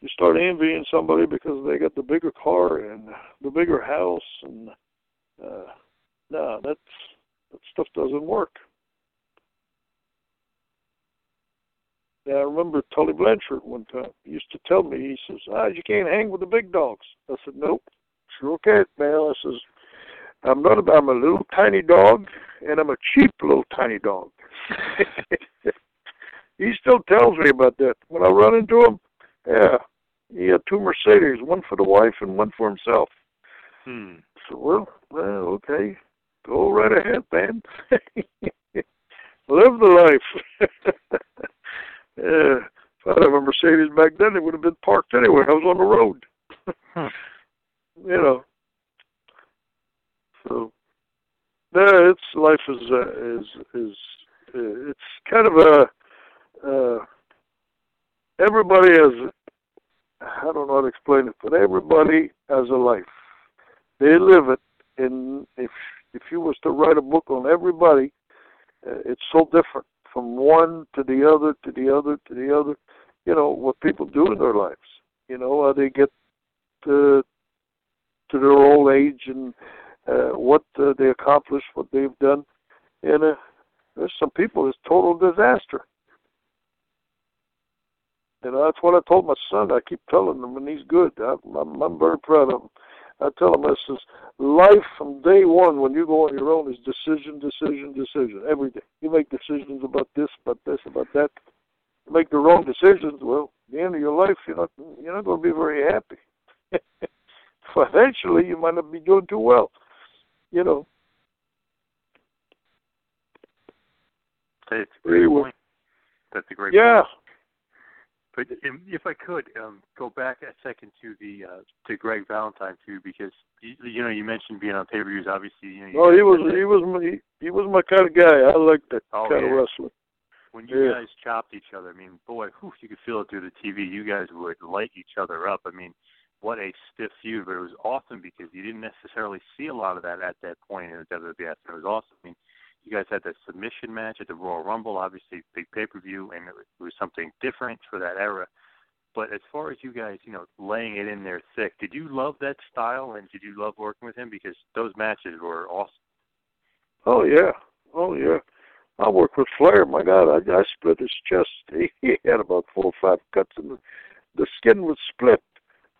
Speaker 16: You start envying somebody because they got the bigger car and the bigger house, and uh, no, that's that stuff doesn't work. Yeah, I remember Tully Blanchard one time he used to tell me, he says, ah, you can't hang with the big dogs. I said, nope, sure can't, man. I says, I'm not, I'm a little tiny dog, and I'm a cheap little tiny dog. (laughs) he still tells me about that. When I run into him, yeah, he had two Mercedes, one for the wife and one for himself.
Speaker 14: Hmm.
Speaker 16: So, well, well, okay, go right ahead, man. (laughs) Live the life. (laughs) yeah, if I'd have a Mercedes back then, it would have been parked anywhere. I was on the road. You know. So, yeah, it's life is uh, is is it's kind of a uh, everybody has I don't know how to explain it, but everybody has a life. They live it, and if if you was to write a book on everybody, uh, it's so different from one to the other to the other to the other. You know what people do in their lives. You know how they get to to their old age and uh, what uh, they accomplish, what they've done. And uh, there's some people it's total disaster. And that's what I told my son. I keep telling him, and he's good. I, I'm, I'm very proud of him. I tell him, I says, life from day one when you go on your own is decision, decision, decision. Every day. You make decisions about this, about this, about that. You make the wrong decisions, well, at the end of your life, you're not, you're not going to be very happy. (laughs) Financially, you might not be doing too well. You know.
Speaker 14: It's a great point. that's a great
Speaker 16: Yeah.
Speaker 14: point. But um, if I could um, go back a second to the uh, to Greg Valentine too, because you, you know you mentioned being on pay per views. Obviously, you know.
Speaker 16: No, he was he was my he, was my kind of guy. I liked that
Speaker 14: Oh,
Speaker 16: kind of
Speaker 14: yeah.
Speaker 16: wrestling.
Speaker 14: when you
Speaker 16: Yeah.
Speaker 14: guys chopped each other, I mean, boy, whew, you could feel it through the TV. You guys would light each other up. I mean, what a stiff feud, but it was awesome because you didn't necessarily see a lot of that at that point in the WWF. It was awesome. I mean, you guys had that submission match at the Royal Rumble, obviously big pay per view, and it was, something different for that era. But as far as you guys, you know, laying it in there thick, did you love that style and did you love working with him? Because those matches were awesome.
Speaker 16: Oh yeah, oh yeah. I worked with Flair. My God, I, I split his chest. (laughs) He, had about four or five cuts, and the, the skin was split.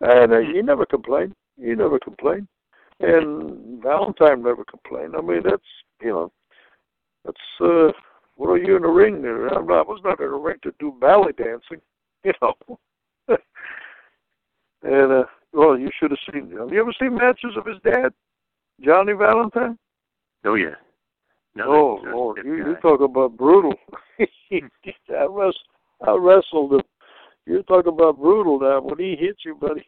Speaker 16: And uh, he never complained. He never complained. And Valentine never complained. I mean, that's you know, that's uh, what are you in the ring there? I'm not, I was not in the ring to do ballet dancing, (laughs) you know. (laughs) and uh, well, you should have seen. Have you ever seen matches of his dad, Johnny Valentine?
Speaker 14: Oh yeah. No,
Speaker 16: oh Lord, you, you talk about brutal. (laughs) I wrest, I wrestled him. You talk about brutal now. When he hits you, buddy,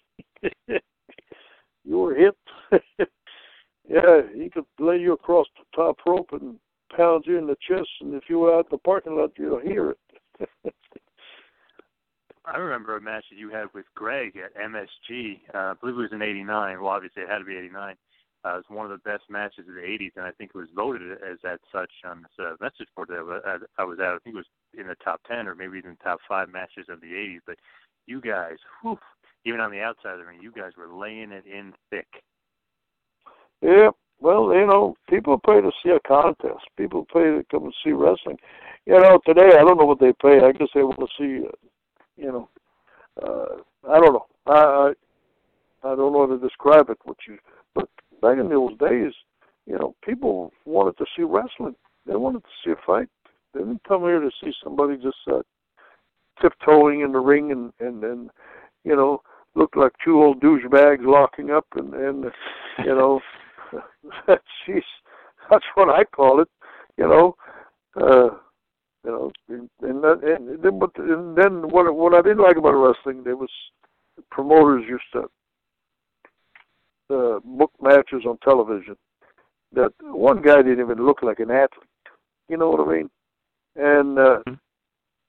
Speaker 16: you were hit. yeah, he could lay you across the top rope and pound you in the chest, and if you were out the parking lot, you'd hear it. (laughs)
Speaker 14: I remember a match that you had with Greg at MSG. Uh, I believe it was in '89. Well, obviously it had to be '89. Uh, it was one of the best matches of the '80s, and I think it was voted as that such on this uh, message board that I was- at. I think it was in the top ten or maybe even top five matches of the '80s. But you guys, whew, even on the outside of the ring, you guys were laying it in thick.
Speaker 16: Yeah, well, you know, people pay to see a contest. People pay to come and see wrestling. You know, today I don't know what they pay. I guess they want to see, uh, you know, uh, I don't know. I, I I don't know how to describe it. What you, but back in those days, you know, people wanted to see wrestling. They wanted to see a fight. They didn't come here to see somebody just uh, tiptoeing in the ring and and and you know look like two old douchebags locking up and and you know (laughs) (laughs) jeez that's what I call it you know uh you know and that, and then but and then what what I didn't like about wrestling there was promoters used to uh, book matches on television that one guy didn't even look like an athlete you know what I mean? And uh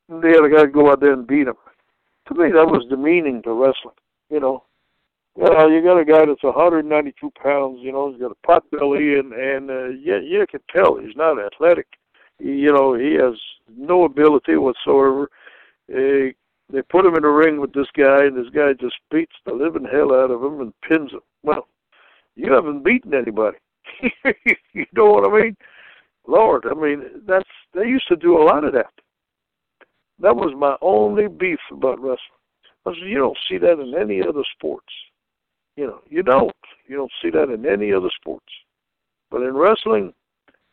Speaker 16: the other guy go out there and beat him. To me that was demeaning to wrestling you know you know, you got a guy that's 192 pounds. You know, he's got a pot belly, and and uh, yeah, you can tell he's not athletic. You know, he has no ability whatsoever. Uh, they put him in a ring with this guy, and this guy just beats the living hell out of him and pins him. Well, you haven't beaten anybody. (laughs) you know what I mean? Lord, I mean that's they used to do a lot of that. That was my only beef about wrestling. I said, you don't see that in any other sports. You know, you don't. You don't see that in any other sports. But in wrestling,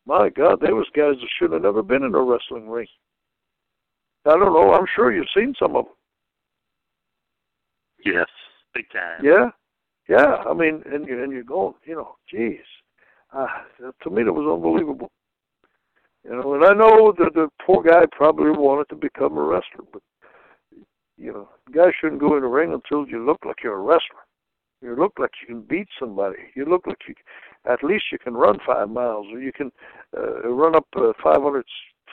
Speaker 16: my God, there was guys that should have never been in a wrestling ring. I don't know. I'm sure you've seen some of them.
Speaker 14: Yes, big time.
Speaker 16: Yeah, yeah. I mean, and you and you're going, you know, geez. Uh, to me, that was unbelievable. You know, and I know that the poor guy probably wanted to become a wrestler, but you know, guys shouldn't go in the ring until you look like you're a wrestler. You look like you can beat somebody. You look like you, at least you can run five miles, or you can uh, run up uh, 500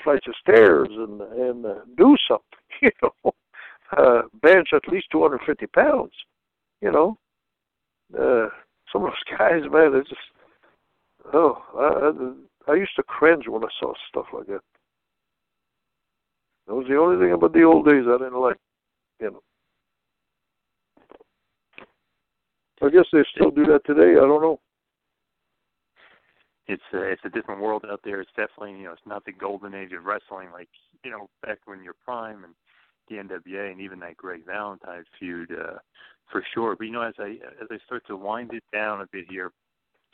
Speaker 16: flights of stairs and and uh, do something. (laughs) You know, uh, bench at least 250 pounds. You know, uh, some of those (laughs) guys, man, they're just oh, I, I I used to cringe when I saw stuff like that. That was the only thing about the old days I didn't like. You know. I guess they still do that today. I don't know. (laughs)
Speaker 14: It's a, it's a different world out there. It's definitely you know it's not the golden age of wrestling like you know back when you're prime and the NWA and even that Greg Valentine feud uh, for sure. But you know as I as I start to wind it down a bit here,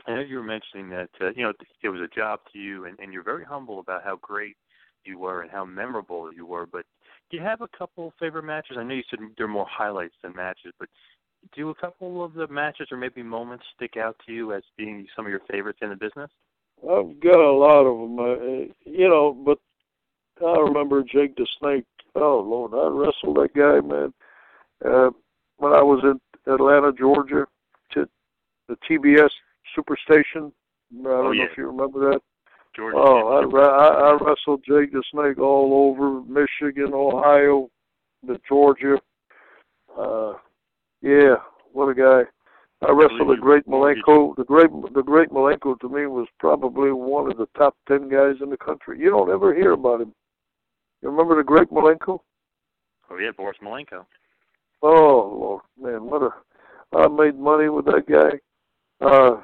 Speaker 14: I know you were mentioning that uh, you know it was a job to you, and, and you're very humble about how great you were and how memorable you were. But do you have a couple favorite matches? I know you said there are more highlights than matches, but do a couple of the matches or maybe moments stick out to you as being some of your favorites in the business?
Speaker 16: I've got a lot of them, uh, you know, but I remember Jake the Snake. Oh Lord, I wrestled that guy, man. Uh, when I was in Atlanta, Georgia, to the TBS Superstation. I don't
Speaker 14: Oh,
Speaker 16: know
Speaker 14: yeah.
Speaker 16: if you remember that.
Speaker 14: Georgia.
Speaker 16: Oh, I, I, I wrestled Jake the Snake all over Michigan, Ohio, the Georgia. Uh, yeah, what a guy! I wrestled the great Malenko. The great, the great Malenko to me was probably one of the top ten guys in the country. You don't ever hear about him. You remember the great Malenko?
Speaker 14: Oh yeah, Boris Malenko.
Speaker 16: Oh Lord, man, what a! I made money with that guy. Uh,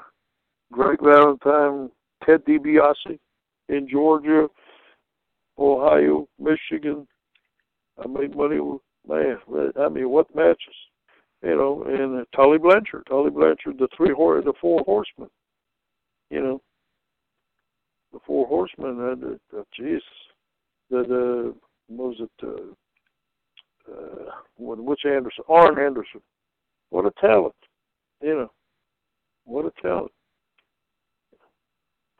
Speaker 16: Greg Valentine, Ted DiBiase in Georgia, Ohio, Michigan. I made money with man. I mean, what matches? You know, and uh, Tully Blanchard, Tully Blanchard, the three horse, the four horsemen. You know, the four horsemen. Uh, the, the, Jesus, the the was it? Uh, uh, what, which Anderson? Arn Anderson. What a talent! You know, what a talent.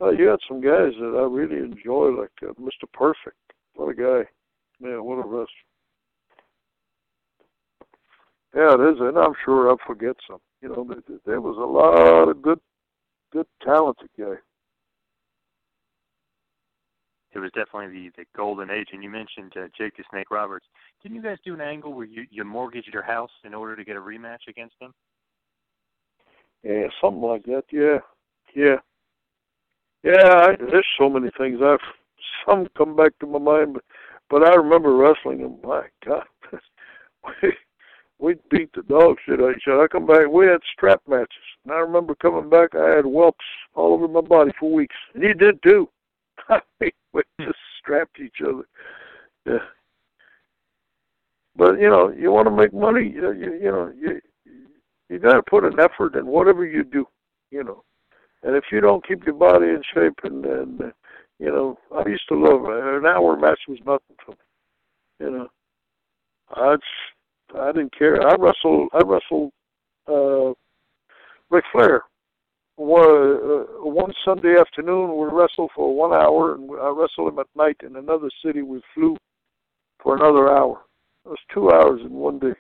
Speaker 16: Oh, you had some guys that I really enjoy, like uh, Mr. Perfect. What a guy! Man, what a wrestler. Yeah, it is, and I'm sure I'll forget some. You know, there, there was a lot of good, good talented guy.
Speaker 14: It was definitely the the golden age. And you mentioned uh, Jake the Snake Roberts. Didn't you guys do an angle where you you mortgaged your house in order to get a rematch against him?
Speaker 16: Yeah, something like that. Yeah, yeah, yeah. I, there's so many things. I've some come back to my mind, but but I remember wrestling, and my God, (laughs) we beat the dog shit out of each other. I come back, we had strap matches, and I remember coming back, I had whelps all over my body for weeks, and he did too. (laughs) We just strapped each other. Yeah. But you know, you want to make money. You, you, you know, you you got to put an effort in whatever you do. You know, and if you don't keep your body in shape, and and you know, I used to love it. an hour match was nothing for me. You know, I just, I didn't care. I wrestled. I wrestled uh, Ric Flair one, uh, one Sunday afternoon. We wrestled for one hour, and I wrestled him at night in another city. We flew for another hour. It was two hours in one day.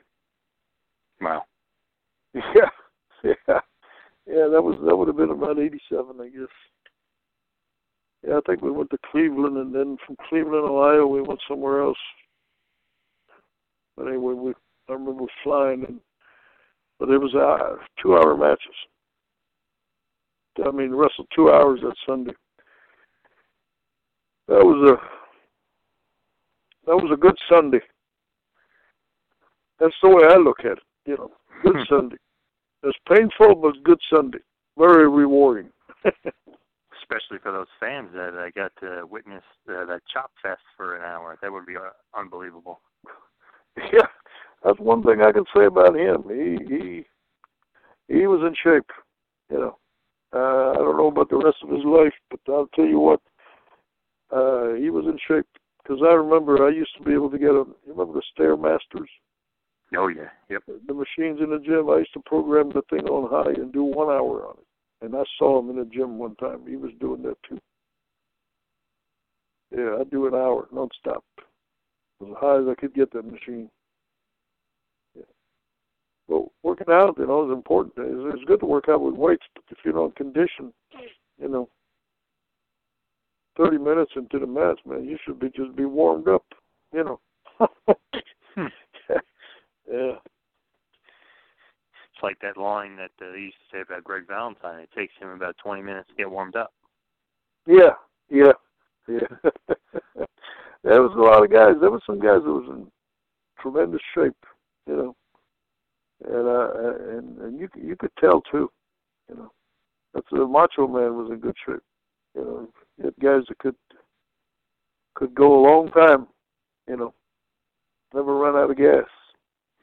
Speaker 14: Wow. (laughs)
Speaker 16: Yeah, yeah, yeah. That was that would have been about eighty-seven, I guess. Yeah, I think we went to Cleveland, and then from Cleveland, Ohio, we went somewhere else. But anyway, we I remember flying, and but it was uh, two-hour matches. I mean, wrestled two hours that Sunday. That was a that was a good Sunday. That's the way I look at it. You know, good Sunday. It's painful, but good Sunday. Very rewarding. (laughs)
Speaker 14: Especially for those fans that uh, got to witness uh, that chop fest for an hour. That would be uh, unbelievable.
Speaker 16: yeah, that's one thing I can say about him. He he he was in shape. You know, uh, I don't know about the rest of his life, but I'll tell you what, uh, he was in shape. Because I remember I used to be able to get a. You remember the Stairmasters?
Speaker 14: Oh yeah, yep.
Speaker 16: The machines in the gym. I used to program the thing on high and do one hour on it. And I saw him in the gym one time. He was doing that too. Yeah, I'd do an hour nonstop. As high as I could get that machine. But working out, you know, is important. It's, it's good to work out with weights, but if you're not conditioned, you know, 30 minutes into the match, man, you should be just be warmed up, you know. (laughs) yeah.
Speaker 14: It's like that line that uh, they used to say about Greg Valentine. It takes him about 20 minutes to get warmed up.
Speaker 16: Yeah, yeah, yeah. (laughs) there was a lot of guys. There were some guys that was in tremendous shape, you know, and uh, and and you you could tell too, you know. That's the Macho Man was in good shape, you know. You had guys that could could go a long time, you know, never run out of gas.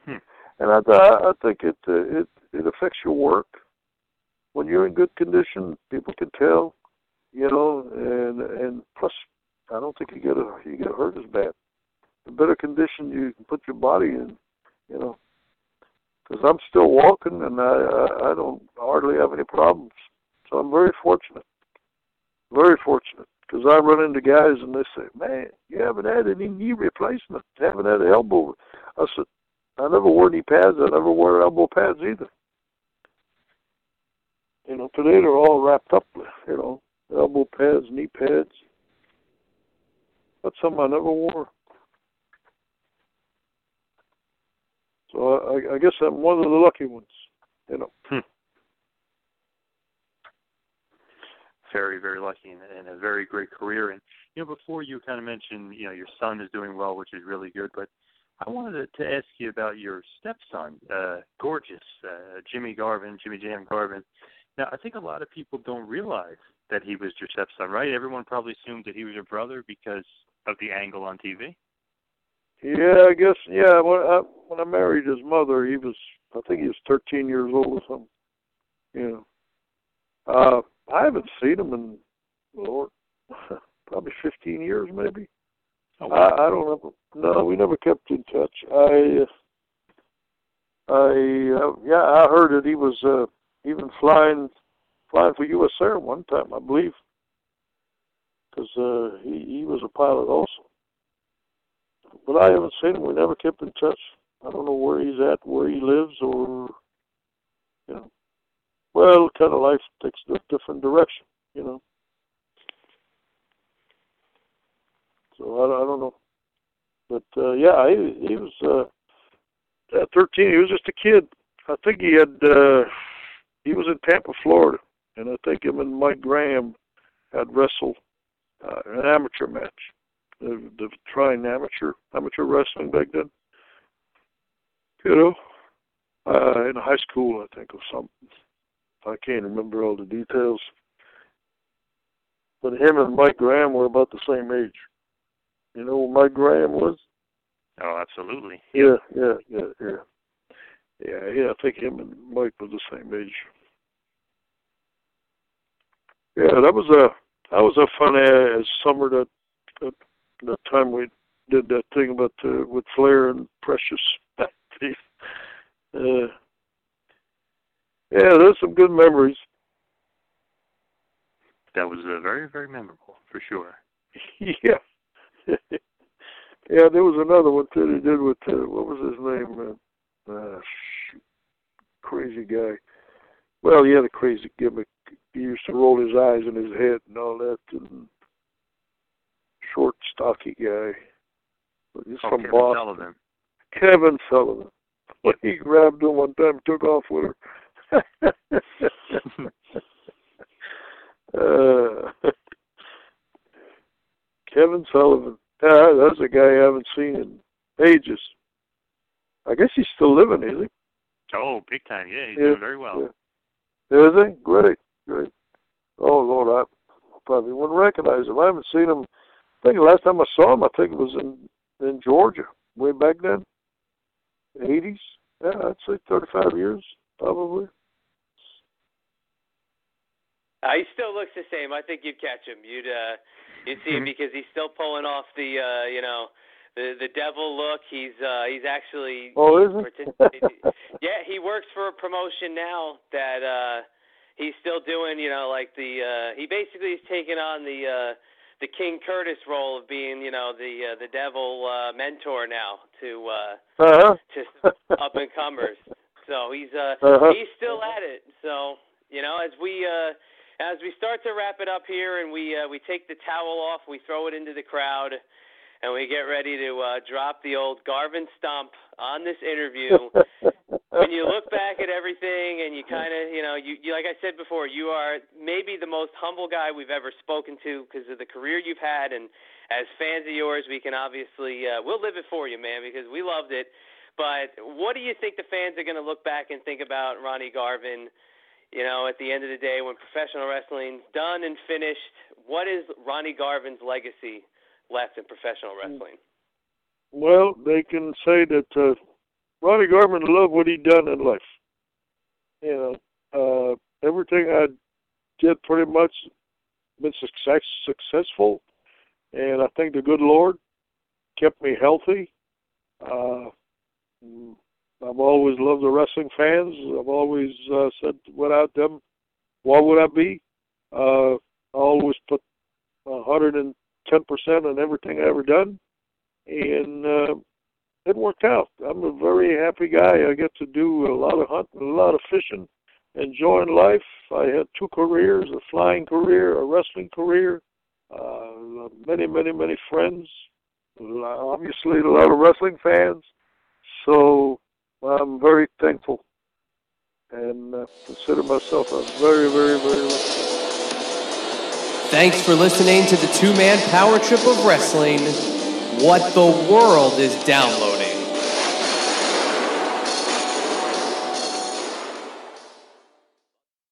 Speaker 14: Hmm.
Speaker 16: And I th- I think it uh, it it affects your work. When you're in good condition, people can tell, you know, and and plus, I don't think you get a, you get hurt as bad. The better condition you can put your body in, you know. Because I'm still walking and I, I don't hardly have any problems, so I'm very fortunate. Very fortunate. because I run into guys and they say, "Man, you haven't had any knee replacement, haven't had an elbow." I said, "I never wore knee pads. I never wore elbow pads either." You know, today they're all wrapped up. You know, elbow pads, knee pads. That's something I never wore. So I, I guess I'm one of the lucky ones. You know.
Speaker 14: Hmm. Very, very lucky and, and a very great career. And you know, before you kind of mentioned, you know, your son is doing well, which is really good. But I wanted to, to ask you about your stepson, uh, gorgeous uh, Jimmy Garvin, Jimmy Jam Garvin. Now, I think a lot of people don't realize that he was your stepson, right? Everyone probably assumed that he was your brother because of the angle on TV.
Speaker 16: Yeah, I guess. Yeah, when I when I married his mother, he was I think he was 13 years old or something. Yeah. Uh, I haven't seen him in Lord, (laughs) probably 15 years, maybe.
Speaker 14: Oh,
Speaker 16: I, I don't know. No, we never kept in touch. I, I, uh, yeah, I heard that he was uh, even flying, flying for U.S. Air one time, I believe, because uh, he he was a pilot also. But I haven't seen him. We never kept in touch. I don't know where he's at, where he lives, or you know. Well, kind of life takes a different direction, you know. So I, I don't know, but uh, yeah, he he was uh, at 13. He was just a kid. I think he had uh, he was in Tampa, Florida, and I think him and Mike Graham had wrestled uh, an amateur match, the, the trying amateur amateur wrestling back then. You know, uh, in high school, I think, or something. I can't remember all the details. But him and Mike Graham were about the same age. You know who Mike Graham was?
Speaker 14: Oh, absolutely.
Speaker 16: Yeah, yeah, yeah, yeah. Yeah, yeah, I think him and Mike were the same age. Yeah, that was a that was a fun uh, summer that that that time we did that thing about uh, with Flair and Precious. (laughs) uh, yeah, there's some good memories.
Speaker 14: That was uh, very, very memorable for sure. (laughs)
Speaker 16: yeah. (laughs) yeah, there was another one too they did with uh, what was his name? Uh, shoot. crazy guy. Well, he had a crazy gimmick. He used to roll his eyes in his head and all that. And short, stocky guy. He's
Speaker 14: oh,
Speaker 16: from
Speaker 14: Kevin
Speaker 16: Boston.
Speaker 14: Sullivan.
Speaker 16: Kevin Sullivan. (laughs) He grabbed him one time, took off with her. (laughs) uh, (laughs) Kevin Sullivan. Yeah, that's a guy I haven't seen in ages. I guess he's still living, is he?
Speaker 14: Oh, big time! Yeah, he's
Speaker 16: Yeah,
Speaker 14: doing very well.
Speaker 16: Yeah. Is he? Great, great. Oh Lord, I probably wouldn't recognize him. I haven't seen him. I think the last time I saw him, I think it was in in Georgia, way back then, eighties. Yeah, I'd say thirty-five years, probably.
Speaker 15: Uh, he still looks the same. I think you'd catch him. You'd uh, you'd see him
Speaker 16: Mhm.
Speaker 15: because he's still pulling off the uh, you know the the devil look. He's uh, he's actually
Speaker 16: Oh, is he? (laughs)
Speaker 15: yeah, he works for a promotion now that uh he's still doing, you know, like the uh he basically is taking on the uh the King Curtis role of being, you know, the uh, the devil uh mentor now to uh
Speaker 16: Uh-huh.
Speaker 15: to up and comers. So he's uh
Speaker 16: Uh-huh.
Speaker 15: he's still at it. So, you know, as we uh as we start to wrap it up here and we uh we take the towel off, we throw it into the crowd and we get ready to uh drop the old Garvin stomp on this interview (laughs) when you look back at everything and you kind of, you know, you, you like I said before, you are maybe the most humble guy we've ever spoken to because of the career you've had, and as fans of yours, we can obviously uh, we'll live it for you, man, because we loved it. But what do you think the fans are going to look back and think about Ronnie Garvin? You know, at the end of the day, when professional wrestling's done and finished, what is Ronnie Garvin's legacy left in professional wrestling?
Speaker 16: Well, they can say that uh, Ronnie Garvin loved what he'd done in life. You know, uh, everything I did pretty much been success successful, and I think the good Lord kept me healthy. Uh, I've always loved the wrestling fans. I've always uh, said, without them, what would I be? Uh, I always put a hundred and ten percent on everything I ever done, and uh, it worked out. I'm a very happy guy. I get to do a lot of hunting, a lot of fishing, enjoying life. I had two careers: a flying career, a wrestling career. Uh, many, many, many friends. Obviously, a lot of wrestling fans. So I'm very thankful and uh, consider myself a very, very, very lucky.
Speaker 13: Thanks for listening to the two man power trip of wrestling. What the world is downloading.